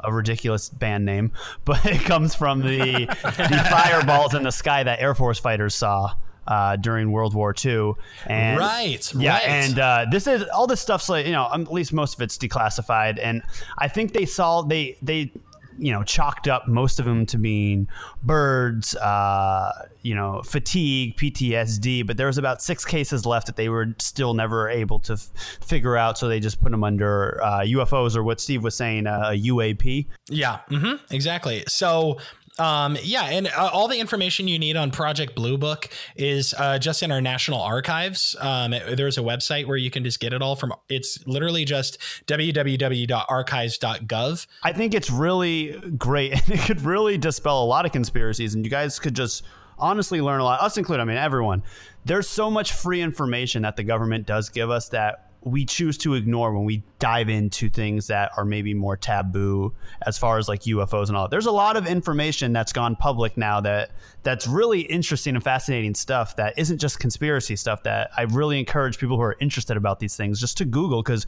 a ridiculous band name, but it comes from the the fireballs in the sky that Air Force fighters saw. Uh, during World War II, and Right, yeah, right. and uh, this is all this stuff's like you know at least most of it's declassified, and I think they saw they they you know chalked up most of them to being birds, uh, you know, fatigue, PTSD. But there was about six cases left that they were still never able to f- figure out, so they just put them under uh, UFOs or what Steve was saying, uh, a UAP. Yeah, mm-hmm, exactly. So, um, yeah, and uh, all the information you need on Project Blue Book is uh, just in our national archives. Um, there's a website where you can just get it all from. It's literally just www.archives.gov. I think it's really great, and it could really dispel a lot of conspiracies, and you guys could just honestly learn a lot. Us included, I mean, everyone. There's so much free information that the government does give us that we choose to ignore when we dive into things that are maybe more taboo as far as like UFOs and all. There's a lot of information that's gone public now that that's really interesting and fascinating stuff that isn't just conspiracy stuff that I really encourage people who are interested about these things just to Google because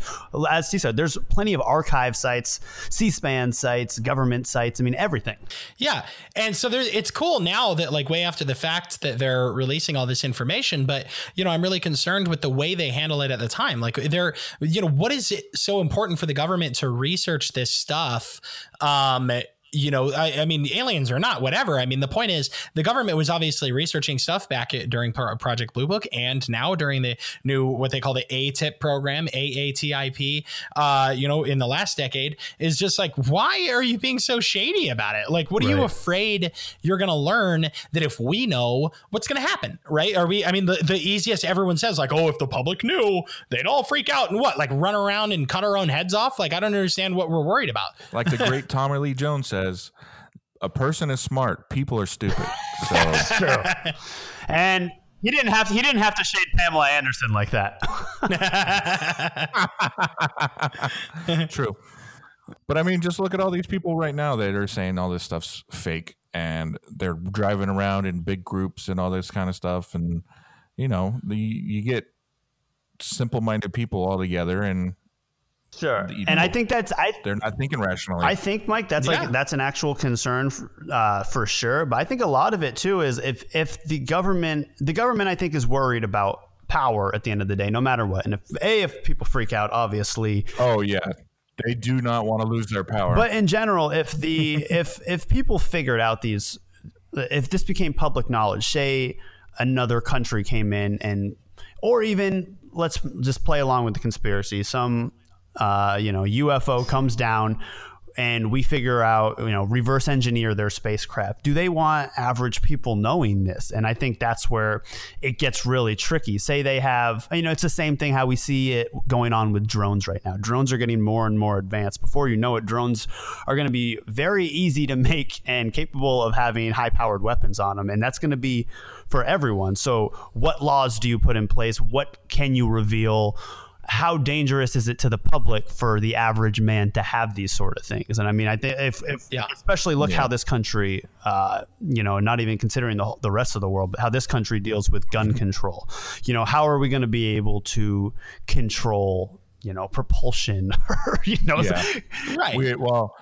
as Steve said, there's plenty of archive sites, C-SPAN sites, government sites, I mean everything. Yeah, and so there's it's cool now that like way after the fact that they're releasing all this information, but you know I'm really concerned with the way they handle it at the time. Like they're you know what is it so important for the government to research this stuff? Um, you know, I, I mean, aliens or not, whatever. I mean, the point is, the government was obviously researching stuff back at, during Pro- Project Blue Book, and now during the new what they call the ATIP program, AATIP. Uh, you know, in the last decade, is just like, why are you being so shady about it? Like, what are you afraid you're going to learn that if we know what's going to happen, right? Are we? I mean, the the easiest everyone says like, oh, if the public knew, they'd all freak out and what, like, run around and cut our own heads off. Like, I don't understand what we're worried about. Like the great Tommy Lee Jones says, a person is smart, people are stupid. So True. and he didn't have to, he didn't have to shade Pamela Anderson like that. True. But I mean, just look at all these people right now that are saying all this stuff's fake and they're driving around in big groups and all this kind of stuff. And, you know, the, you get simple minded people all together and. Sure. And I think that's I they're not thinking rationally. I think, Mike, that's Yeah. like that's an actual concern f- uh, for sure. But I think a lot of it too is if if the government, the government, I think is worried about power at the end of the day, no matter what. And if a if people freak out, obviously. Oh yeah, they do not want to lose their power. But in general, if the if if people figured out these, if this became public knowledge, say another country came in and, or even let's just play along with the conspiracy, some, uh, you know, UFO comes down. and we figure out, you know, reverse engineer their spacecraft. Do they want average people knowing this? And I think that's where it gets really tricky. Say they have, you know, it's the same thing how we see it going on with drones right now. Drones are getting more and more advanced. Before you know it, drones are going to be very easy to make and capable of having high powered weapons on them. And that's going to be for everyone. So, what laws do you put in place? What can you reveal? How dangerous is it to the public for the average man to have these sort of things? And I mean, I think if, if yeah. especially look Yeah. how this country, uh, you know, not even considering the the rest of the world, but how this country deals with gun control. You know, how are we going to be able to control, you know, propulsion? or, you know, Right. We, well,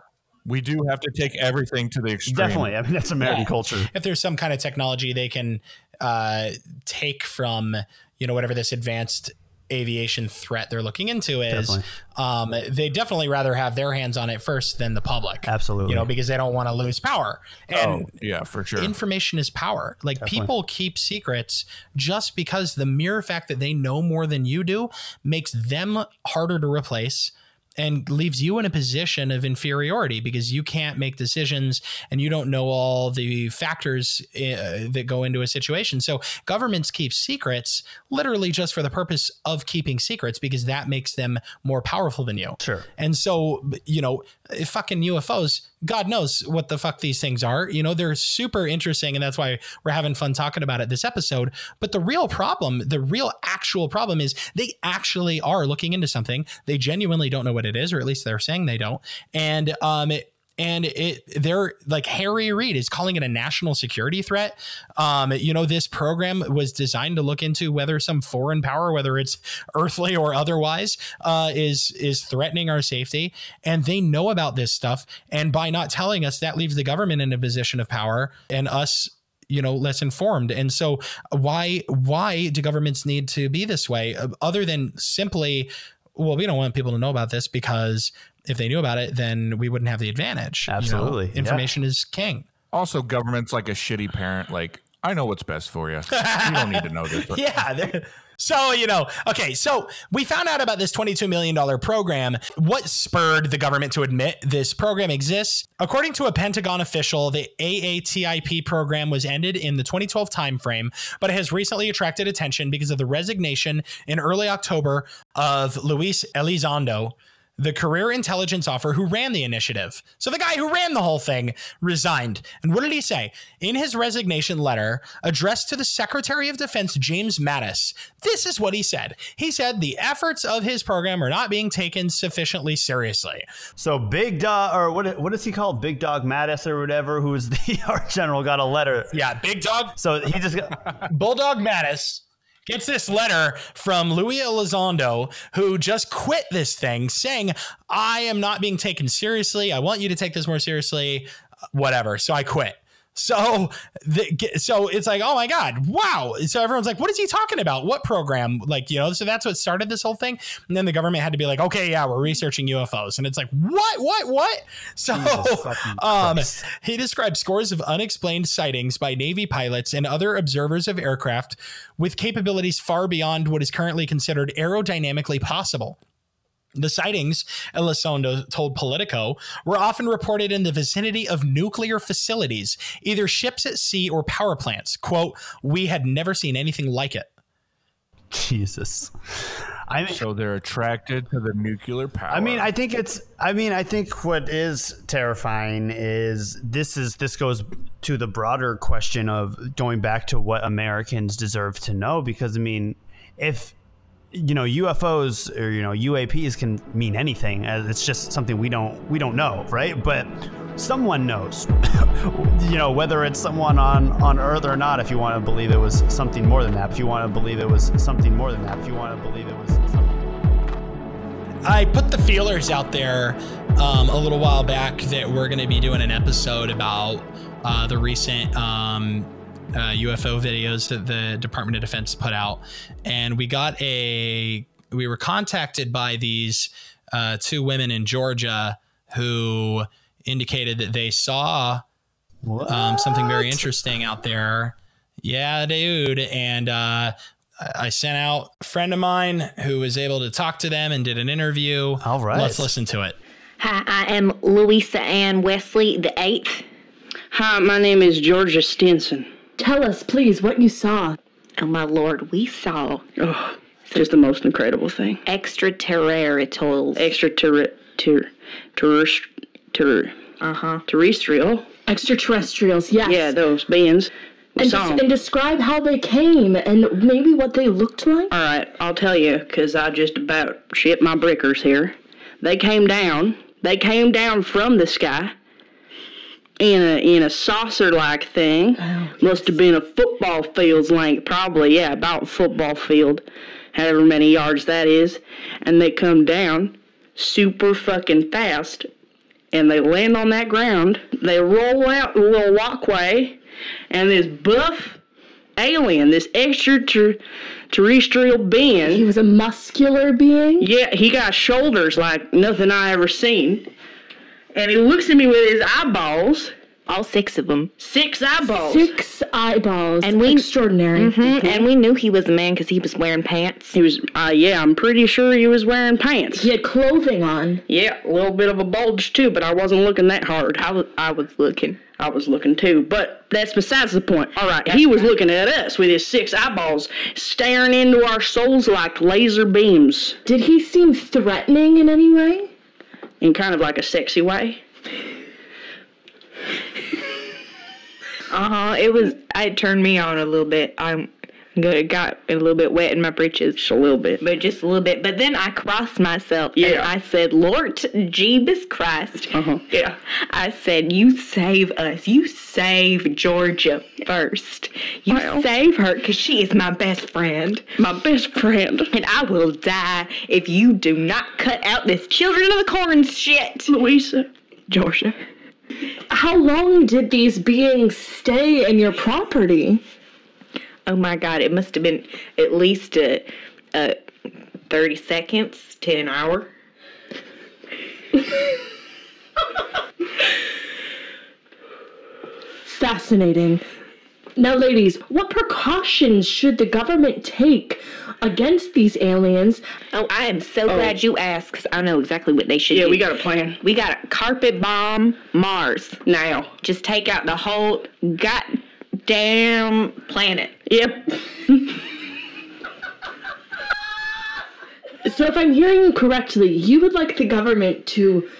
we do have to take everything to the extreme. Definitely. I mean, that's American Yeah. culture. If there's some kind of technology they can uh, take from, you know, whatever this advanced aviation threat they're looking into is, Definitely. um, they definitely rather have their hands on it first than the public. Absolutely. You know, because they don't want to lose power. And oh, yeah, for sure. information is power. Like Definitely. people keep secrets just because the mere fact that they know more than you do makes them harder to replace and leaves you in a position of inferiority because you can't make decisions and you don't know all the factors uh, that go into a situation. So governments keep secrets literally just for the purpose of keeping secrets because that makes them more powerful than you. Sure. And so, you know, fucking UFOs, God knows what the fuck these things are. You know, they're super interesting. And that's why we're having fun talking about it this episode. But the real problem, the real actual problem is they actually are looking into something. They genuinely don't know what it is, or at least they're saying they don't. And, um, it, and it they're like Harry Reid is calling it a national security threat. Um, you know, this program was designed to look into whether some foreign power, whether it's earthly or otherwise, uh, is is threatening our safety, and they know about this stuff. And by not telling us, that leaves the government in a position of power and us you know less informed and so why why do governments need to be this way uh, other than simply well we don't want people to know about this because if they knew about it then we wouldn't have the advantage You know, Absolutely, yeah. information is king Also, government's like a shitty parent. Like, I know what's best for you. You don't need to know this. yeah. So, you know, okay, so we found out about this $22 million program. What spurred the government to admit this program exists? According to a Pentagon official, the AATIP program was ended in the 2012 timeframe, but it has recently attracted attention because of the resignation in early October of Luis Elizondo. The career intelligence officer who ran the initiative. So the guy who ran the whole thing resigned. And what did he say? In his resignation letter addressed to the Secretary of Defense, James Mattis, this is what he said. He said the efforts of his program are not being taken sufficiently seriously. So Big Dog, or what? What is he called? Big Dog Mattis or whatever, who was the art general, got a letter. Yeah, Big Dog. So he just got Bulldog Mattis gets this letter from Louis Elizondo, who just quit this thing, saying, I am not being taken seriously. I want you to take this more seriously. Whatever. So I quit. So, the, so it's like, oh my God, wow. So everyone's like, what is he talking about? What program? Like, you know, so that's what started this whole thing. And then the government had to be like, okay, yeah, we're researching UFOs. And it's like, what, what, what? So, um, he described scores of unexplained sightings by Navy pilots and other observers of aircraft with capabilities far beyond what is currently considered aerodynamically possible. The sightings, Elizondo told Politico, were often reported in the vicinity of nuclear facilities, either ships at sea or power plants. Quote, we had never seen anything like it. Jesus. I mean, so they're attracted to the nuclear power. I mean, I think it's. I mean, I think what is terrifying is this is this goes to the broader question of going back to what Americans deserve to know. Because I mean, if you know UFOs or you know UAPs can mean anything, uh, it's just something we don't we don't know, right? But someone knows, you know, whether it's someone on on Earth or not. If you want to believe it was something more than that, if you want to believe it was something more than that, if you want to believe it was something I put the feelers out there um, a little while back that we're going to be doing an episode about uh, the recent um, uh, UFO videos that the Department of Defense put out, and we got a we were contacted by these uh, two women in Georgia who indicated that they saw um, something very interesting out there. Yeah, dude, and uh, I sent out a friend of mine who was able to talk to them and did an interview. All right. Let's listen to it. Hi, I am Louisa Ann Wesley, the eighth. Hi, my name is Georgia Stinson. Tell us, please, what you saw. Oh my lord, we saw Oh, just the most incredible thing. extraterritorials. Extraterri- ter- Uh-huh. terrestrial. Extraterrestrials, yes. Yeah, those beings. We And, saw des- and describe how they came and maybe what they looked like. All right, I'll tell you because I just about shit my brickers here. They came down. They came down from the sky in a in a saucer like thing. Must have been a football field's length, probably. Yeah, about football field, however many yards that is. And they come down super fucking fast, and they land on that ground. They roll out a little walkway, and this buff alien, this extraterrestrial being. He was a muscular being? Yeah, he got shoulders like nothing I ever seen. And he looks at me with his eyeballs. All six of them. Six eyeballs. Six eyeballs. And we extraordinary. Mhm, And we knew he was a man because he was wearing pants. He was, uh, yeah, I'm pretty sure he was wearing pants. He had clothing on. Yeah, a little bit of a bulge too, but I wasn't looking that hard. I was, I was looking. I was looking too, but that's besides the point. All right, he was looking at us with his six eyeballs, staring into our souls like laser beams. Did he seem threatening in any way? In kind of like a sexy way. Uh huh. It was. It turned me on a little bit. I'm. It got a little bit wet in my britches. Just a little bit. But just a little bit. But then I crossed myself. Yeah. And I said, Lord Jesus Christ. Uh-huh. Yeah. I said, You save us. You save Georgia first. You save her because she is my best friend. My best friend. And I will die if you do not cut out this children of the corn shit. Louisa. Georgia. How long did these beings stay in your property? Oh my God! It must have been at least uh, uh, thirty seconds to an hour. Fascinating. Now, ladies, what precautions should the government take against these aliens? Oh, I am so glad you asked because I know exactly what they should Yeah, do. we got a plan. We got a carpet bomb Mars. Now. Just take out the whole goddamn planet. Yep. So, if I'm hearing you correctly, you would like the government to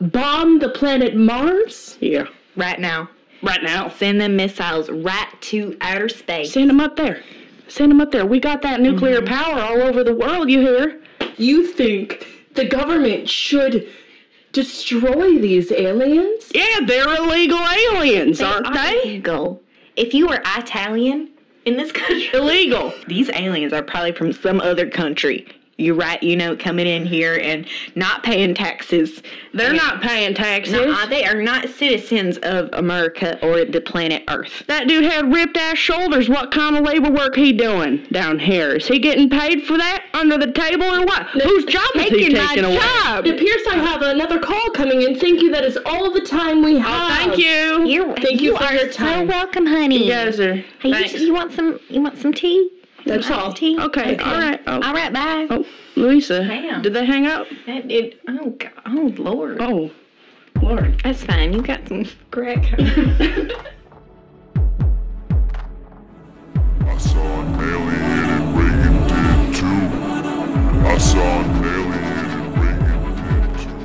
bomb the planet Mars? Yeah. Right now. Right now. Send them missiles right to outer space. Send them up there. Send them up there. We got that nuclear Mm-hmm. power all over the world, you hear? You think the government should destroy these aliens? Yeah, they're illegal aliens, aren't they? Illegal. If you are Italian in this country, illegal. These aliens are probably from some other country. You're right, you know, coming in here and not paying taxes. They're And- not paying taxes. Nuh-uh, they are not citizens of America or the planet Earth. That dude had ripped ass shoulders. What kind of labor work he doing down here? Is he getting paid for that under the table or what? Whose job is he taking my away? job. It appears I have another call coming in. Thank you. That is all the time we oh, have. Oh, thank you. You're, Thank you, for are your so time. welcome, honey. You guys are. Hey, you, you want some? You want some tea? That's all. iced tea? Okay, all right. Oh. All right. Bye. Oh, Louisa. Ma'am. Did they hang up? That did. Oh God. Oh Lord. Oh, Lord. That's fine. You got some crack. I saw an alien and Reagan did too. I saw an alien and Reagan did too.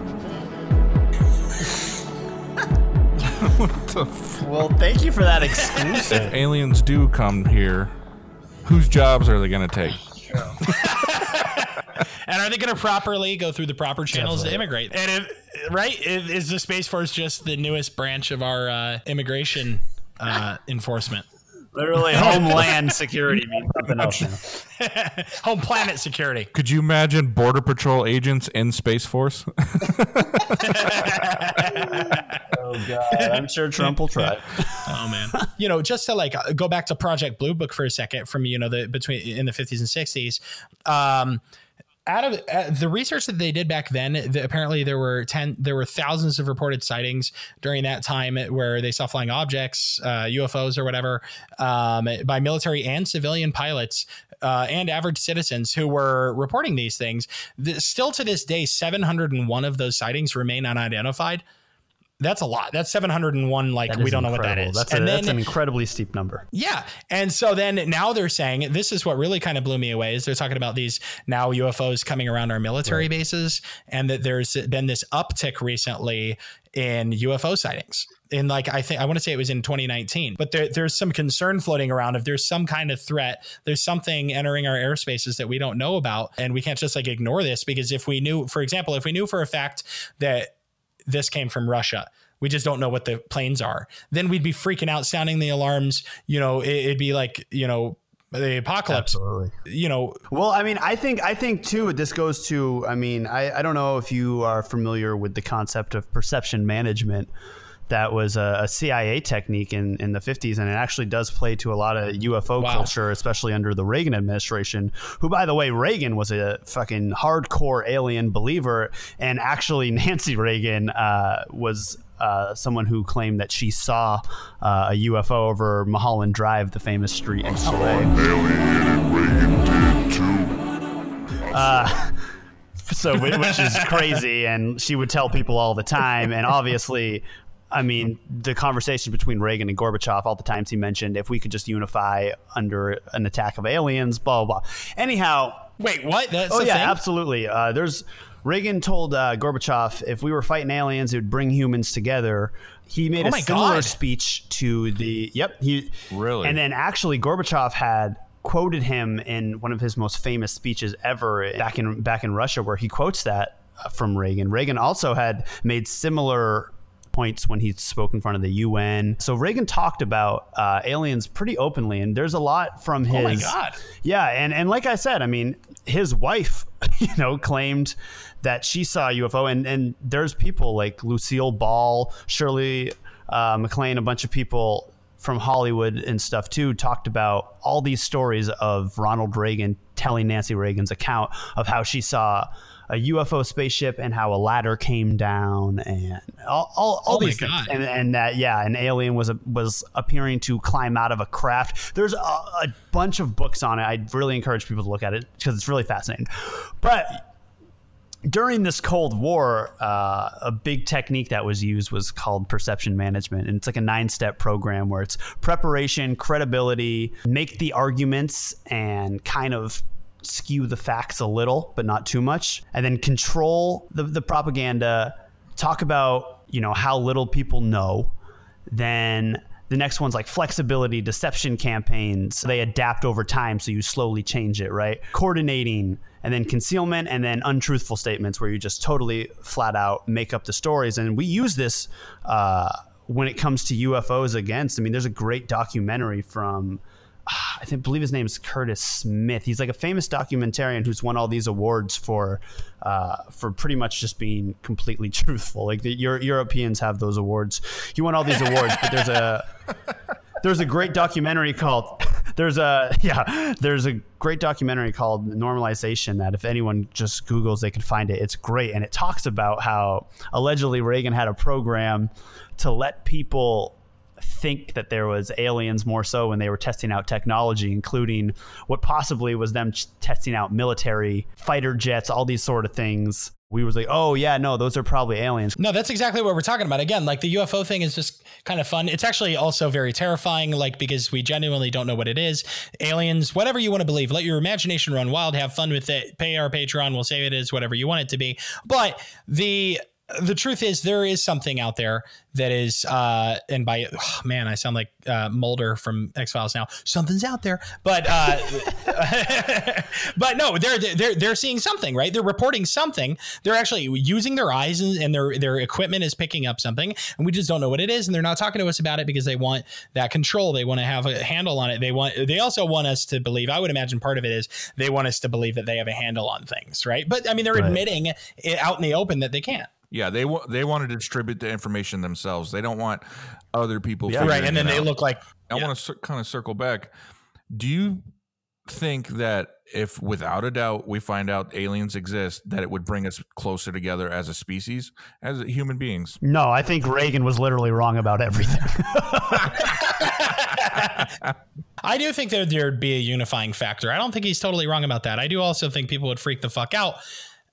what the f- Well, thank you for that If exclusive. aliens do come here, whose jobs are they going to take? And are they going to properly go through the proper channels to immigrate? And if, right, is, is the Space Force just the newest branch of our uh, immigration uh, enforcement? Literally, Homeland Security means something else now. Home planet security. Could you imagine Border Patrol agents in Space Force? Oh God, I'm sure Trump will try. Oh man. you know, just to like go back to Project Blue Book for a second from you know the between in the 50s and 60s. Um out of uh, the research that they did back then, the, apparently there were ten, there were thousands of reported sightings during that time where they saw flying objects, uh, UFOs or whatever, um, by military and civilian pilots uh, and average citizens who were reporting these things. The, still to this day, 701 of those sightings remain unidentified. That's a lot. That's 701. Like, we don't know what that incredible. is. That's, a, and that's an incredibly steep number. yeah. And so then now they're saying this is what really kind of blew me away is they're talking about these now UFOs coming around our military bases and that there's been this uptick recently in UFO sightings. In like I think I want to say it was in 2019, but there, there's some concern floating around if there's some kind of threat, there's something entering our airspaces that we don't know about, and we can't just like ignore this because if we knew, for example, if we knew for a fact that this came from Russia. We just don't know what the planes are. Then we'd be freaking out, sounding the alarms. You know, it, would be like you know the apocalypse. Absolutely. You know, Well, I mean, I think I think too. This goes to. I mean, I, I don't know if you are familiar with the concept of perception management. That was a, a CIA technique in, in the 50s, and it actually does play to a lot of UFO culture, especially under the Reagan administration. Who, by the way, Reagan was a fucking hardcore alien believer, and actually, Nancy Reagan uh, was uh, someone who claimed that she saw uh, a UFO over Mulholland Drive, the famous street in LA. Uh, so whi- which is crazy, and she would tell people all the time, and obviously. I mean, the conversation between Reagan and Gorbachev, all the times he mentioned, if we could just unify under an attack of aliens, blah, blah, blah. Anyhow. Wait, what? That's oh, yeah, thing? absolutely. Uh, there's Reagan told uh, Gorbachev if we were fighting aliens, it would bring humans together. He made Oh a similar God. speech to the. Yep. He really. And then actually, Gorbachev had quoted him in one of his most famous speeches ever back in back in Russia, where he quotes that uh, from Reagan. Reagan also had made similar points when he spoke in front of the UN. So Reagan talked about uh, aliens pretty openly, and there's a lot from his. Oh my God. Yeah, and and like I said, I mean, his wife, you know, claimed that she saw a UFO, and and there's people like Lucille Ball, Shirley uh, MacLaine, a bunch of people from Hollywood and stuff too talked about all these stories of Ronald Reagan telling Nancy Reagan's account of how she saw a UFO spaceship and how a ladder came down and all, all, all Oh these things God. and, and that yeah an alien was a, was appearing to climb out of a craft there's a, a bunch of books on it i really encourage people to look at it because it's really fascinating but during this Cold War, uh, a big technique that was used was called perception management. And it's like a nine step program where it's preparation, credibility, make the arguments, and kind of skew the facts a little, but not too much. And then control the, the propaganda, talk about, you know, how little people know. Then the next one's like flexibility, deception campaigns. They adapt over time, so you slowly change it, right? Coordinating, and then concealment, and then untruthful statements where you just totally flat out make up the stories. And we use this uh, when it comes to UFOs against. I mean, there's a great documentary from. I think believe his name is Curtis Smith. He's like a famous documentarian who's won all these awards for uh, for pretty much just being completely truthful. Like the Euro- Europeans have those awards. He won all these awards, but there's a there's a great documentary called there's a yeah there's a great documentary called normalization that if anyone just googles they can find it it's great and it talks about how allegedly reagan had a program to let people think that there was aliens more so when they were testing out technology including what possibly was them testing out military fighter jets all these sort of things we was like oh yeah no those are probably aliens No, that's exactly what we're talking about. Again, like the UFO thing is just kind of fun. It's actually also very terrifying, like because we genuinely don't know what it is. Aliens, whatever you want to believe, let your imagination run wild, have fun with it. Pay our Patreon, we'll say it is whatever you want it to be. But the the truth is there is something out there that is uh and by oh, man i sound like uh mulder from x-files now. Something's out there but uh but no they're they're they're seeing something right? They're reporting something. They're actually using their eyes and, and their their equipment is picking up something and we just don't know what it is and they're not talking to us about it because they want that control. They want to have a handle on it. They want they also want us to believe i would imagine part of it is they want us to believe that they have a handle on things right? But i mean they're Right. admitting it out in the open that they can't Yeah, they wa- they want to distribute the information themselves. They don't want other people. Yeah. Right, and then they out. look like- I want to cir- kind of circle back. Do you think that if without a doubt we find out aliens exist, that it would bring us closer together as a species, as human beings. No, I think Reagan was literally wrong about everything. I do think that there'd be a unifying factor. I don't think he's totally wrong about that. I do also think people would freak the fuck out.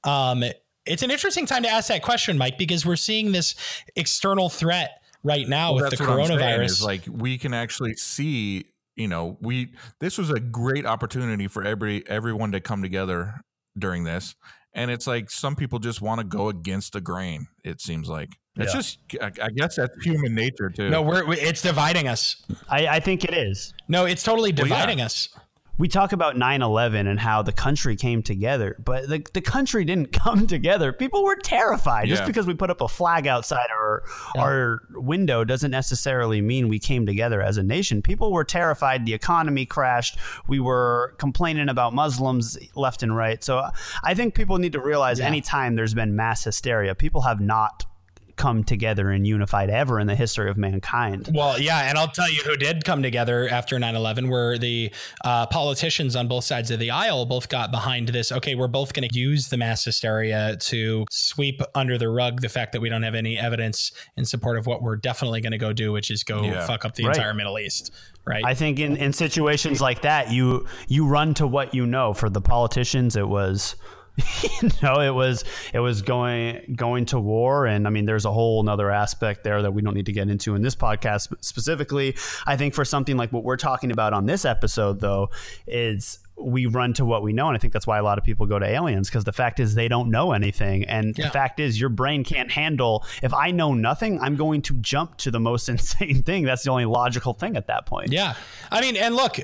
Um, it's an interesting time to ask that question, Mike, because we're seeing this external threat right now Well, with the that's what I'm coronavirus. is like we can actually see, you know, we this was a great opportunity for every everyone to come together during this. And it's like some people just want to go against the grain, it seems like. It's Yeah. just I I guess that's human nature too. no, we're, it's dividing us. I, I think it is. No, it's totally Well, yeah. dividing us. We talk about 9 11 and how the country came together, but the, the country didn't come together. People were terrified. Just because we put up a flag outside our, our window doesn't necessarily mean we came together as a nation. People were terrified. The economy crashed. We were complaining about Muslims left and right. So I think people need to realize Yeah. anytime there's been mass hysteria, people have not come together and unified ever in the history of mankind. Well, yeah, and I'll tell you who did come together after 9/11 were the uh, politicians on both sides of the aisle. Both got behind this. Okay, we're both going to use the mass hysteria to sweep under the rug the fact that we don't have any evidence in support of what we're definitely going to go do, which is go Yeah. fuck up the Right. entire Middle East. Right. I think in, in situations like that, you you run to what you know. For the politicians, it was, you know, it was it was going going to war, and I mean, there's a whole another aspect there that we don't need to get into in this podcast specifically. I think for something like what we're talking about on this episode, though, is we run to what we know, and I think that's why a lot of people go to aliens because the fact is they don't know anything, and Yeah. the fact is your brain can't handle. If I know nothing, I'm going to jump to the most insane thing. That's the only logical thing at that point. Yeah. I mean, and look,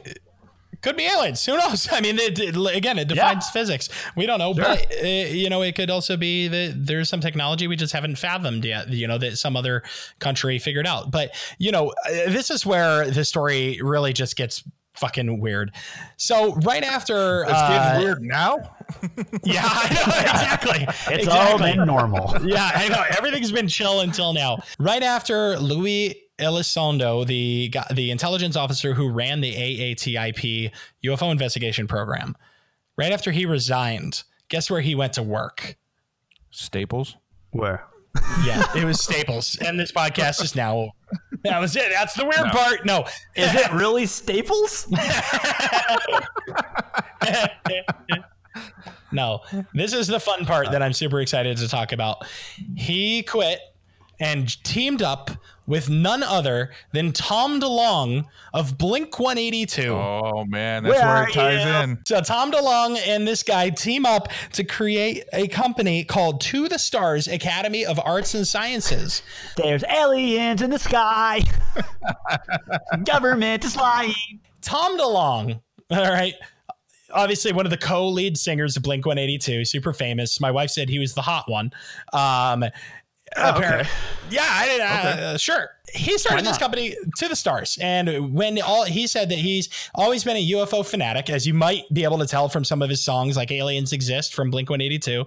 could be aliens. Who knows? I mean, it, it- again, it defines physics. We don't know, but uh, you know, it could also be that there's some technology we just haven't fathomed yet. You know, that some other country figured out. But you know, uh, this is where the story really just gets fucking weird. So right after, It's uh, weird now. yeah, I know exactly. It's all been normal. yeah, I know. Everything's been chill until now. Right after Louis Elizondo, the the intelligence officer who ran the AATIP UFO investigation program, right after he resigned, guess where he went to work? Staples. Where? Yeah, it was Staples. And this podcast is now. That was it. That's the weird No. part. No, Is it really Staples? no, this is the fun part that I'm super excited to talk about. He quit and teamed up with none other than Tom DeLonge of Blink 182. Oh man, that's where, it ties in. So Tom DeLonge and this guy team up to create a company called To the Stars Academy of Arts and Sciences. There's aliens in the sky. Government is lying. Tom DeLonge, all right. Obviously, one of the co-lead singers of Blink 182, super famous. My wife said he was the hot one. Um, apparent- Yeah, I did. Uh, sure. He started this company to the stars, and when all he said that he's always been a UFO fanatic, as you might be able to tell from some of his songs, like "Aliens Exist" from Blink One Eighty Two,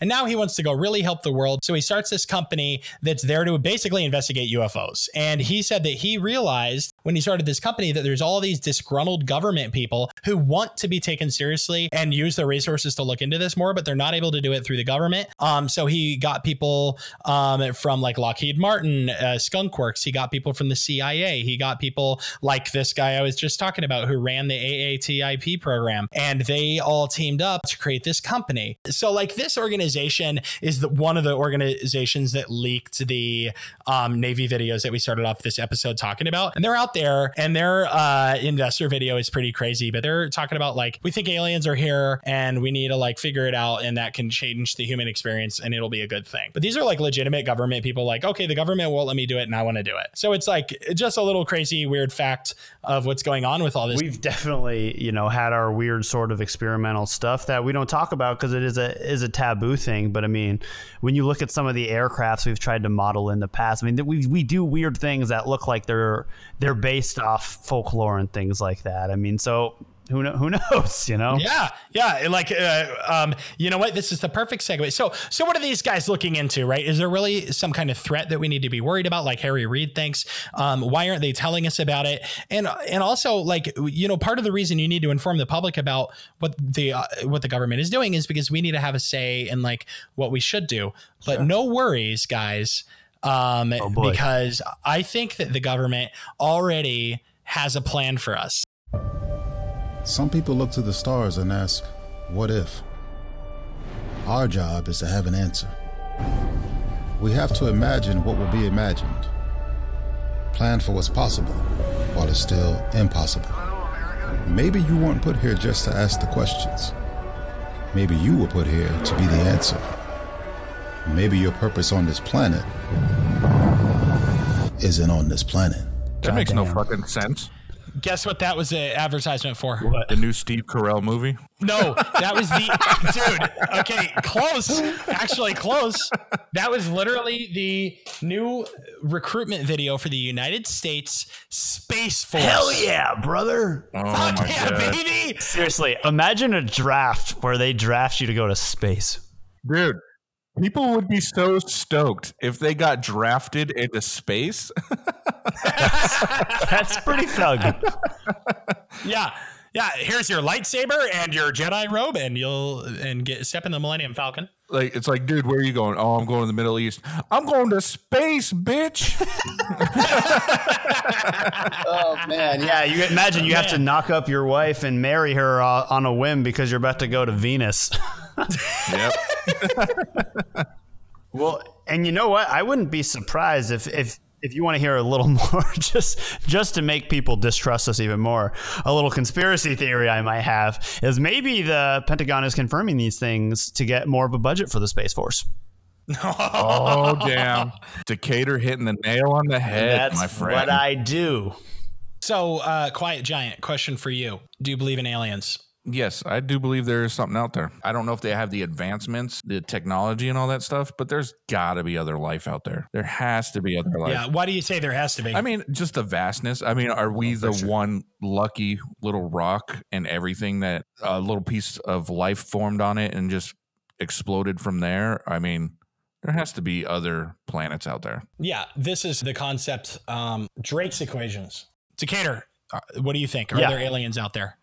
and now he wants to go really help the world. So he starts this company that's there to basically investigate UFOs. And he said that he realized when he started this company that there's all these disgruntled government people who want to be taken seriously and use their resources to look into this more, but they're not able to do it through the government. Um, so he got people um, from like Lockheed Martin, uh, Skunk Works. He got people from the CIA. He got people like this guy I was just talking about who ran the AATIP program, and they all teamed up to create this company. So like this organization is the, one of the organizations that leaked the um, Navy videos that we started off this episode talking about, and they're out there, and their uh, investor video is pretty crazy, but they're talking about like we think aliens are here, and we need to like figure it out, and that can change the human experience, and it'll be a good thing. But these are like legitimate government people, like okay, the government won't let me do it, and I want to do it. So it's like just a little crazy, weird fact of what's going on with all this. We've definitely, you know, had our weird sort of experimental stuff that we don't talk about because it is a is a taboo thing. But I mean, when you look at some of the aircrafts we've tried to model in the past, I mean, we we do weird things that look like they're they're based off folklore and things like that. I mean, so who know, who knows? You know? Yeah, yeah. Like, uh, um, you know what? This is the perfect segue. So, so what are these guys looking into? Right? Is there really some kind of threat that we need to be worried about? Like Harry Reid thinks. Um, why aren't they telling us about it? And and also, like, you know, part of the reason you need to inform the public about what the uh, what the government is doing is because we need to have a say in like what we should do. But no worries, guys. Um, boy. because I think that the government already has a plan for us. Some people look to the stars and ask, what if? Our job is to have an answer. We have to imagine what will be imagined, plan for what's possible while it's still impossible. Maybe you weren't put here just to ask the questions. Maybe you were put here to be the answer. Maybe your purpose on this planet isn't on this planet. That makes no fucking sense. Guess what that was an advertisement for? What? The new Steve Carell movie. No, that was the dude. Okay, close. Actually, close. That was literally the new recruitment video for the United States Space Force. Hell yeah, brother! Oh Fuck yeah, god, baby! Seriously, imagine a draft where they draft you to go to space. dude! People would be so stoked if they got drafted into space. That's pretty thug. Yeah. Yeah, here's your lightsaber and your Jedi robe, and you'll and get step in the Millennium Falcon. like it's like, dude, where are you going? Oh, I'm going to the Middle East. I'm going to space, bitch. Oh man, yeah. You imagine you have to knock up your wife and marry her uh, on a whim because you're about to go to Venus. Yep. Well, and you know what? I wouldn't be surprised if if if you want to hear a little more, just just to make people distrust us even more. A little conspiracy theory I might have is maybe the Pentagon is confirming these things to get more of a budget for the Space Force. oh damn, Decatur hitting the nail on the head, That's my friend. what I do. So, uh, Quiet Giant, question for you: Do you believe in aliens? Yes, I do believe there is something out there. I don't know if they have the advancements, the technology, and all that stuff, but there's got to be other life out there. There has to be other life. Yeah. Why do you say there has to be? I mean, just the vastness. I mean, are we the one lucky little rock and everything that a little piece of life formed on it and just exploded from there? I mean, there has to be other planets out there. yeah. This is the concept. Um, Drake's equations. Decatur, uh, what do you think? Are Yeah. there aliens out there?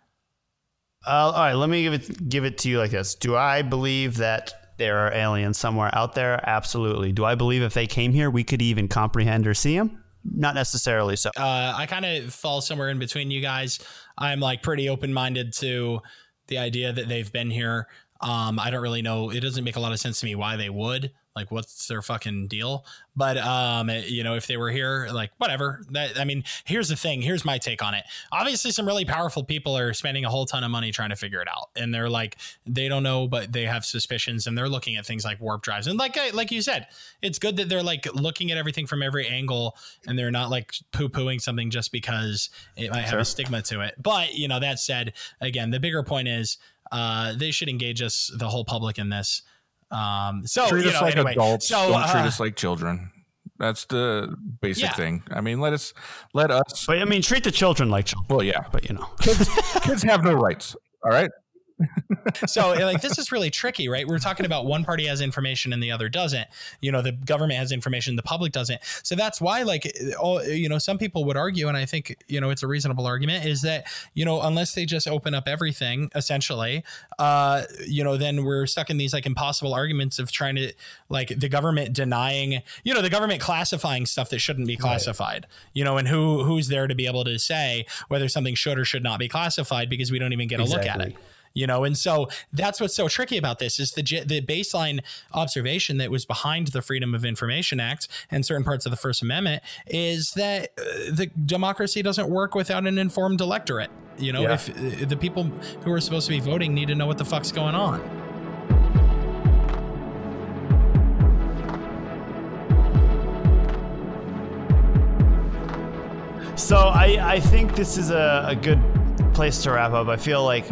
Uh, all right, let me give it give it to you like this. Do I believe that there are aliens somewhere out there? Absolutely. Do I believe if they came here, we could even comprehend or see them? Not necessarily so. Uh, I kind of fall somewhere in between you guys. I'm like pretty open minded to the idea that they've been here. Um, I don't really know. It doesn't make a lot of sense to me why they would. Like, what's their fucking deal? But um, you know, if they were here, like whatever. That I mean, here's the thing. Here's my take on it. Obviously, some really powerful people are spending a whole ton of money trying to figure it out, and they're like, they don't know, but they have suspicions, and they're looking at things like warp drives. And like, I- like you said, it's good that they're like looking at everything from every angle, and they're not like poo pooing something just because it might have Sure. a stigma to it. But you know, that said, again, the bigger point is uh, they should engage us, the whole public, in this. Um, so treat you us know, like anyway, adults. so don't treat uh, us like children. That's the basic Yeah. thing. I mean, let us let us. But I mean, treat the children like children. Well, yeah, but you know, kids, kids have no rights. All right. so like this is really tricky right? We're talking about one party has information and the other doesn't. You know the government has information the public doesn't. So that's why like all you know some people would argue and i think you know it's a reasonable argument is that you know unless they just open up everything essentially uh you know then we're stuck in these like impossible arguments of trying to like the government denying you know the government classifying stuff that shouldn't be classified you know and who who's there to be able to say whether something should or should not be classified because we don't even get a look at it. You know and so that's what's so tricky about this is the the baseline observation that was behind the freedom of information act and certain parts of the first amendment is that uh, the democracy doesn't work without an informed electorate you know Yeah. if uh, the people who are supposed to be voting need to know what the fuck's going on So I, I think this is a, a good place to wrap up. I feel like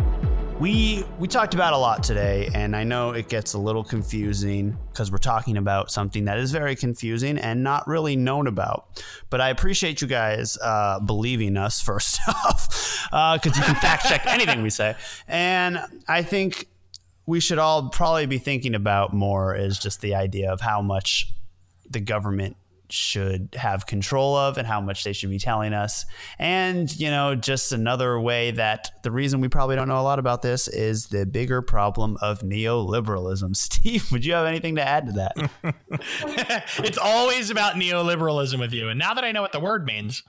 We we talked about a lot today, and I know it gets a little confusing because we're talking about something that is very confusing and not really known about. But I appreciate you guys uh, believing us first off, because you can fact check anything we say, and I think we should all probably be thinking about more is just the idea of how much the government should have control of and how much they should be telling us. And, you know, just another way that the reason we probably don't know a lot about this is the bigger problem of neoliberalism. Steve, would you have anything to add to that? it's always about neoliberalism with you. And now that I know what the word means,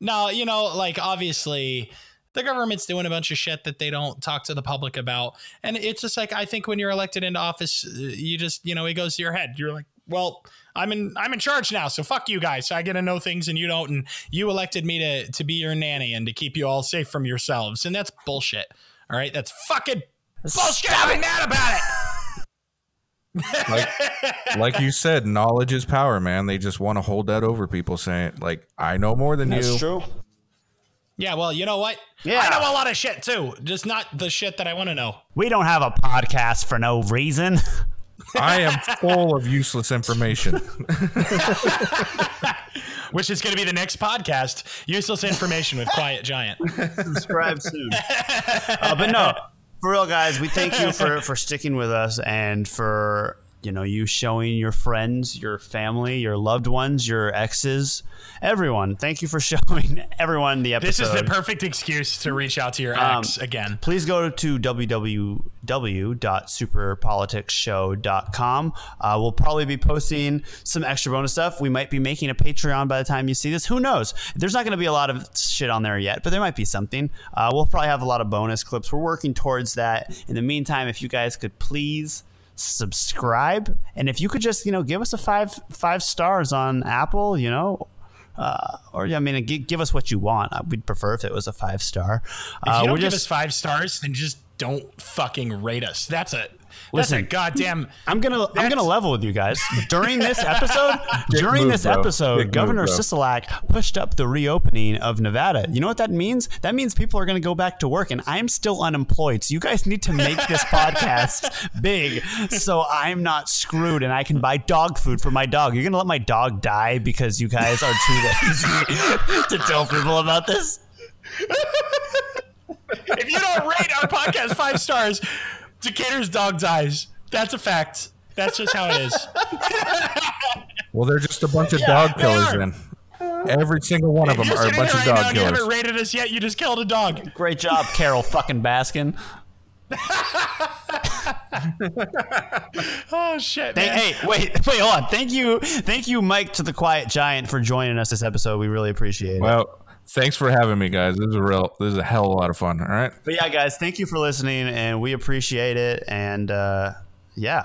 no, you know, like obviously the government's doing a bunch of shit that they don't talk to the public about. And it's just like, I think when you're elected into office, uh, you just, you know, it goes to your head. You're like, well, I'm in I'm in charge now, so fuck you guys. I get to know things and you don't, and you elected me to to be your nanny and to keep you all safe from yourselves, and that's bullshit. All right, that's fucking bullshit. I'm mad about it. like, like you said, knowledge is power, man. They just want to hold that over people, saying like, "I know more than you." true. Yeah, well, you know what? Yeah. I know a lot of shit too, just not the shit that I want to know. We don't have a podcast for no reason. I am full of useless information. Which is going to be the next podcast, useless information with Quiet Giant. Subscribe soon. uh, but no, for real, guys, we thank you for for sticking with us and for you know you showing your friends, your family, your loved ones, your exes, everyone. Thank you for showing everyone the episode. This is the perfect excuse to reach out to your Um, ex again. Please go to www.superpoliticsshow.com. Uh, we'll probably be posting some extra bonus stuff. We might be making a Patreon by the time you see this. Who knows? There's not going to be a lot of shit on there yet, but there might be something. Uh, we'll probably have a lot of bonus clips. We're working towards that. In the meantime, if you guys could please subscribe and if you could just you know give us a five five stars on apple you know uh, or I mean, give, give us what you want. Uh, We'd prefer if it was a five star. If Uh, you don't give just- us five stars, then just don't fucking rate us. That's a Listen, goddamn. I'm gonna I'm gonna level with you guys during this episode. During move, this bro. episode, Dick move, Governor bro. Sisolak pushed up the reopening of Nevada. You know what that means? That means people are gonna go back to work, and I'm still unemployed. So you guys need to make this podcast big, so I'm not screwed, and I can buy dog food for my dog. You're gonna let my dog die because you guys are too lazy to tell people about this. if you don't rate our podcast five stars, Decatur's dog dies. That's a fact. That's just how it is. Well, they're just a bunch of Yeah, dog killers. Then every single one of them you're a bunch there of right dog now and you killers. haven't rated us yet, you just killed a dog. Great job, Carole fucking Baskin. Oh shit, Thank, man. hey, wait, wait, hold on. Thank you, thank you, Mike, to the Quiet Giant for joining us this episode. We really appreciate it. Well, thanks for having me, guys. This is a real, this is a hell of a lot of fun. All right. But yeah, guys, thank you for listening, and we appreciate it. And uh, yeah,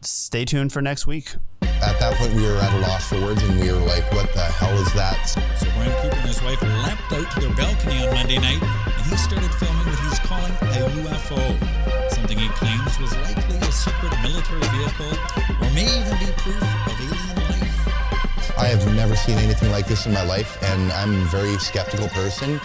stay tuned for next week. At that point, we were at a loss for words, and we were like, "What the hell is that?" So Brian Cooper and his wife leapt out to their balcony on Monday night and he started filming what he's calling a UFO, something he claims was likely a secret military vehicle or may even be proof of alien life. I have never seen anything like this in my life, and I'm a very skeptical person.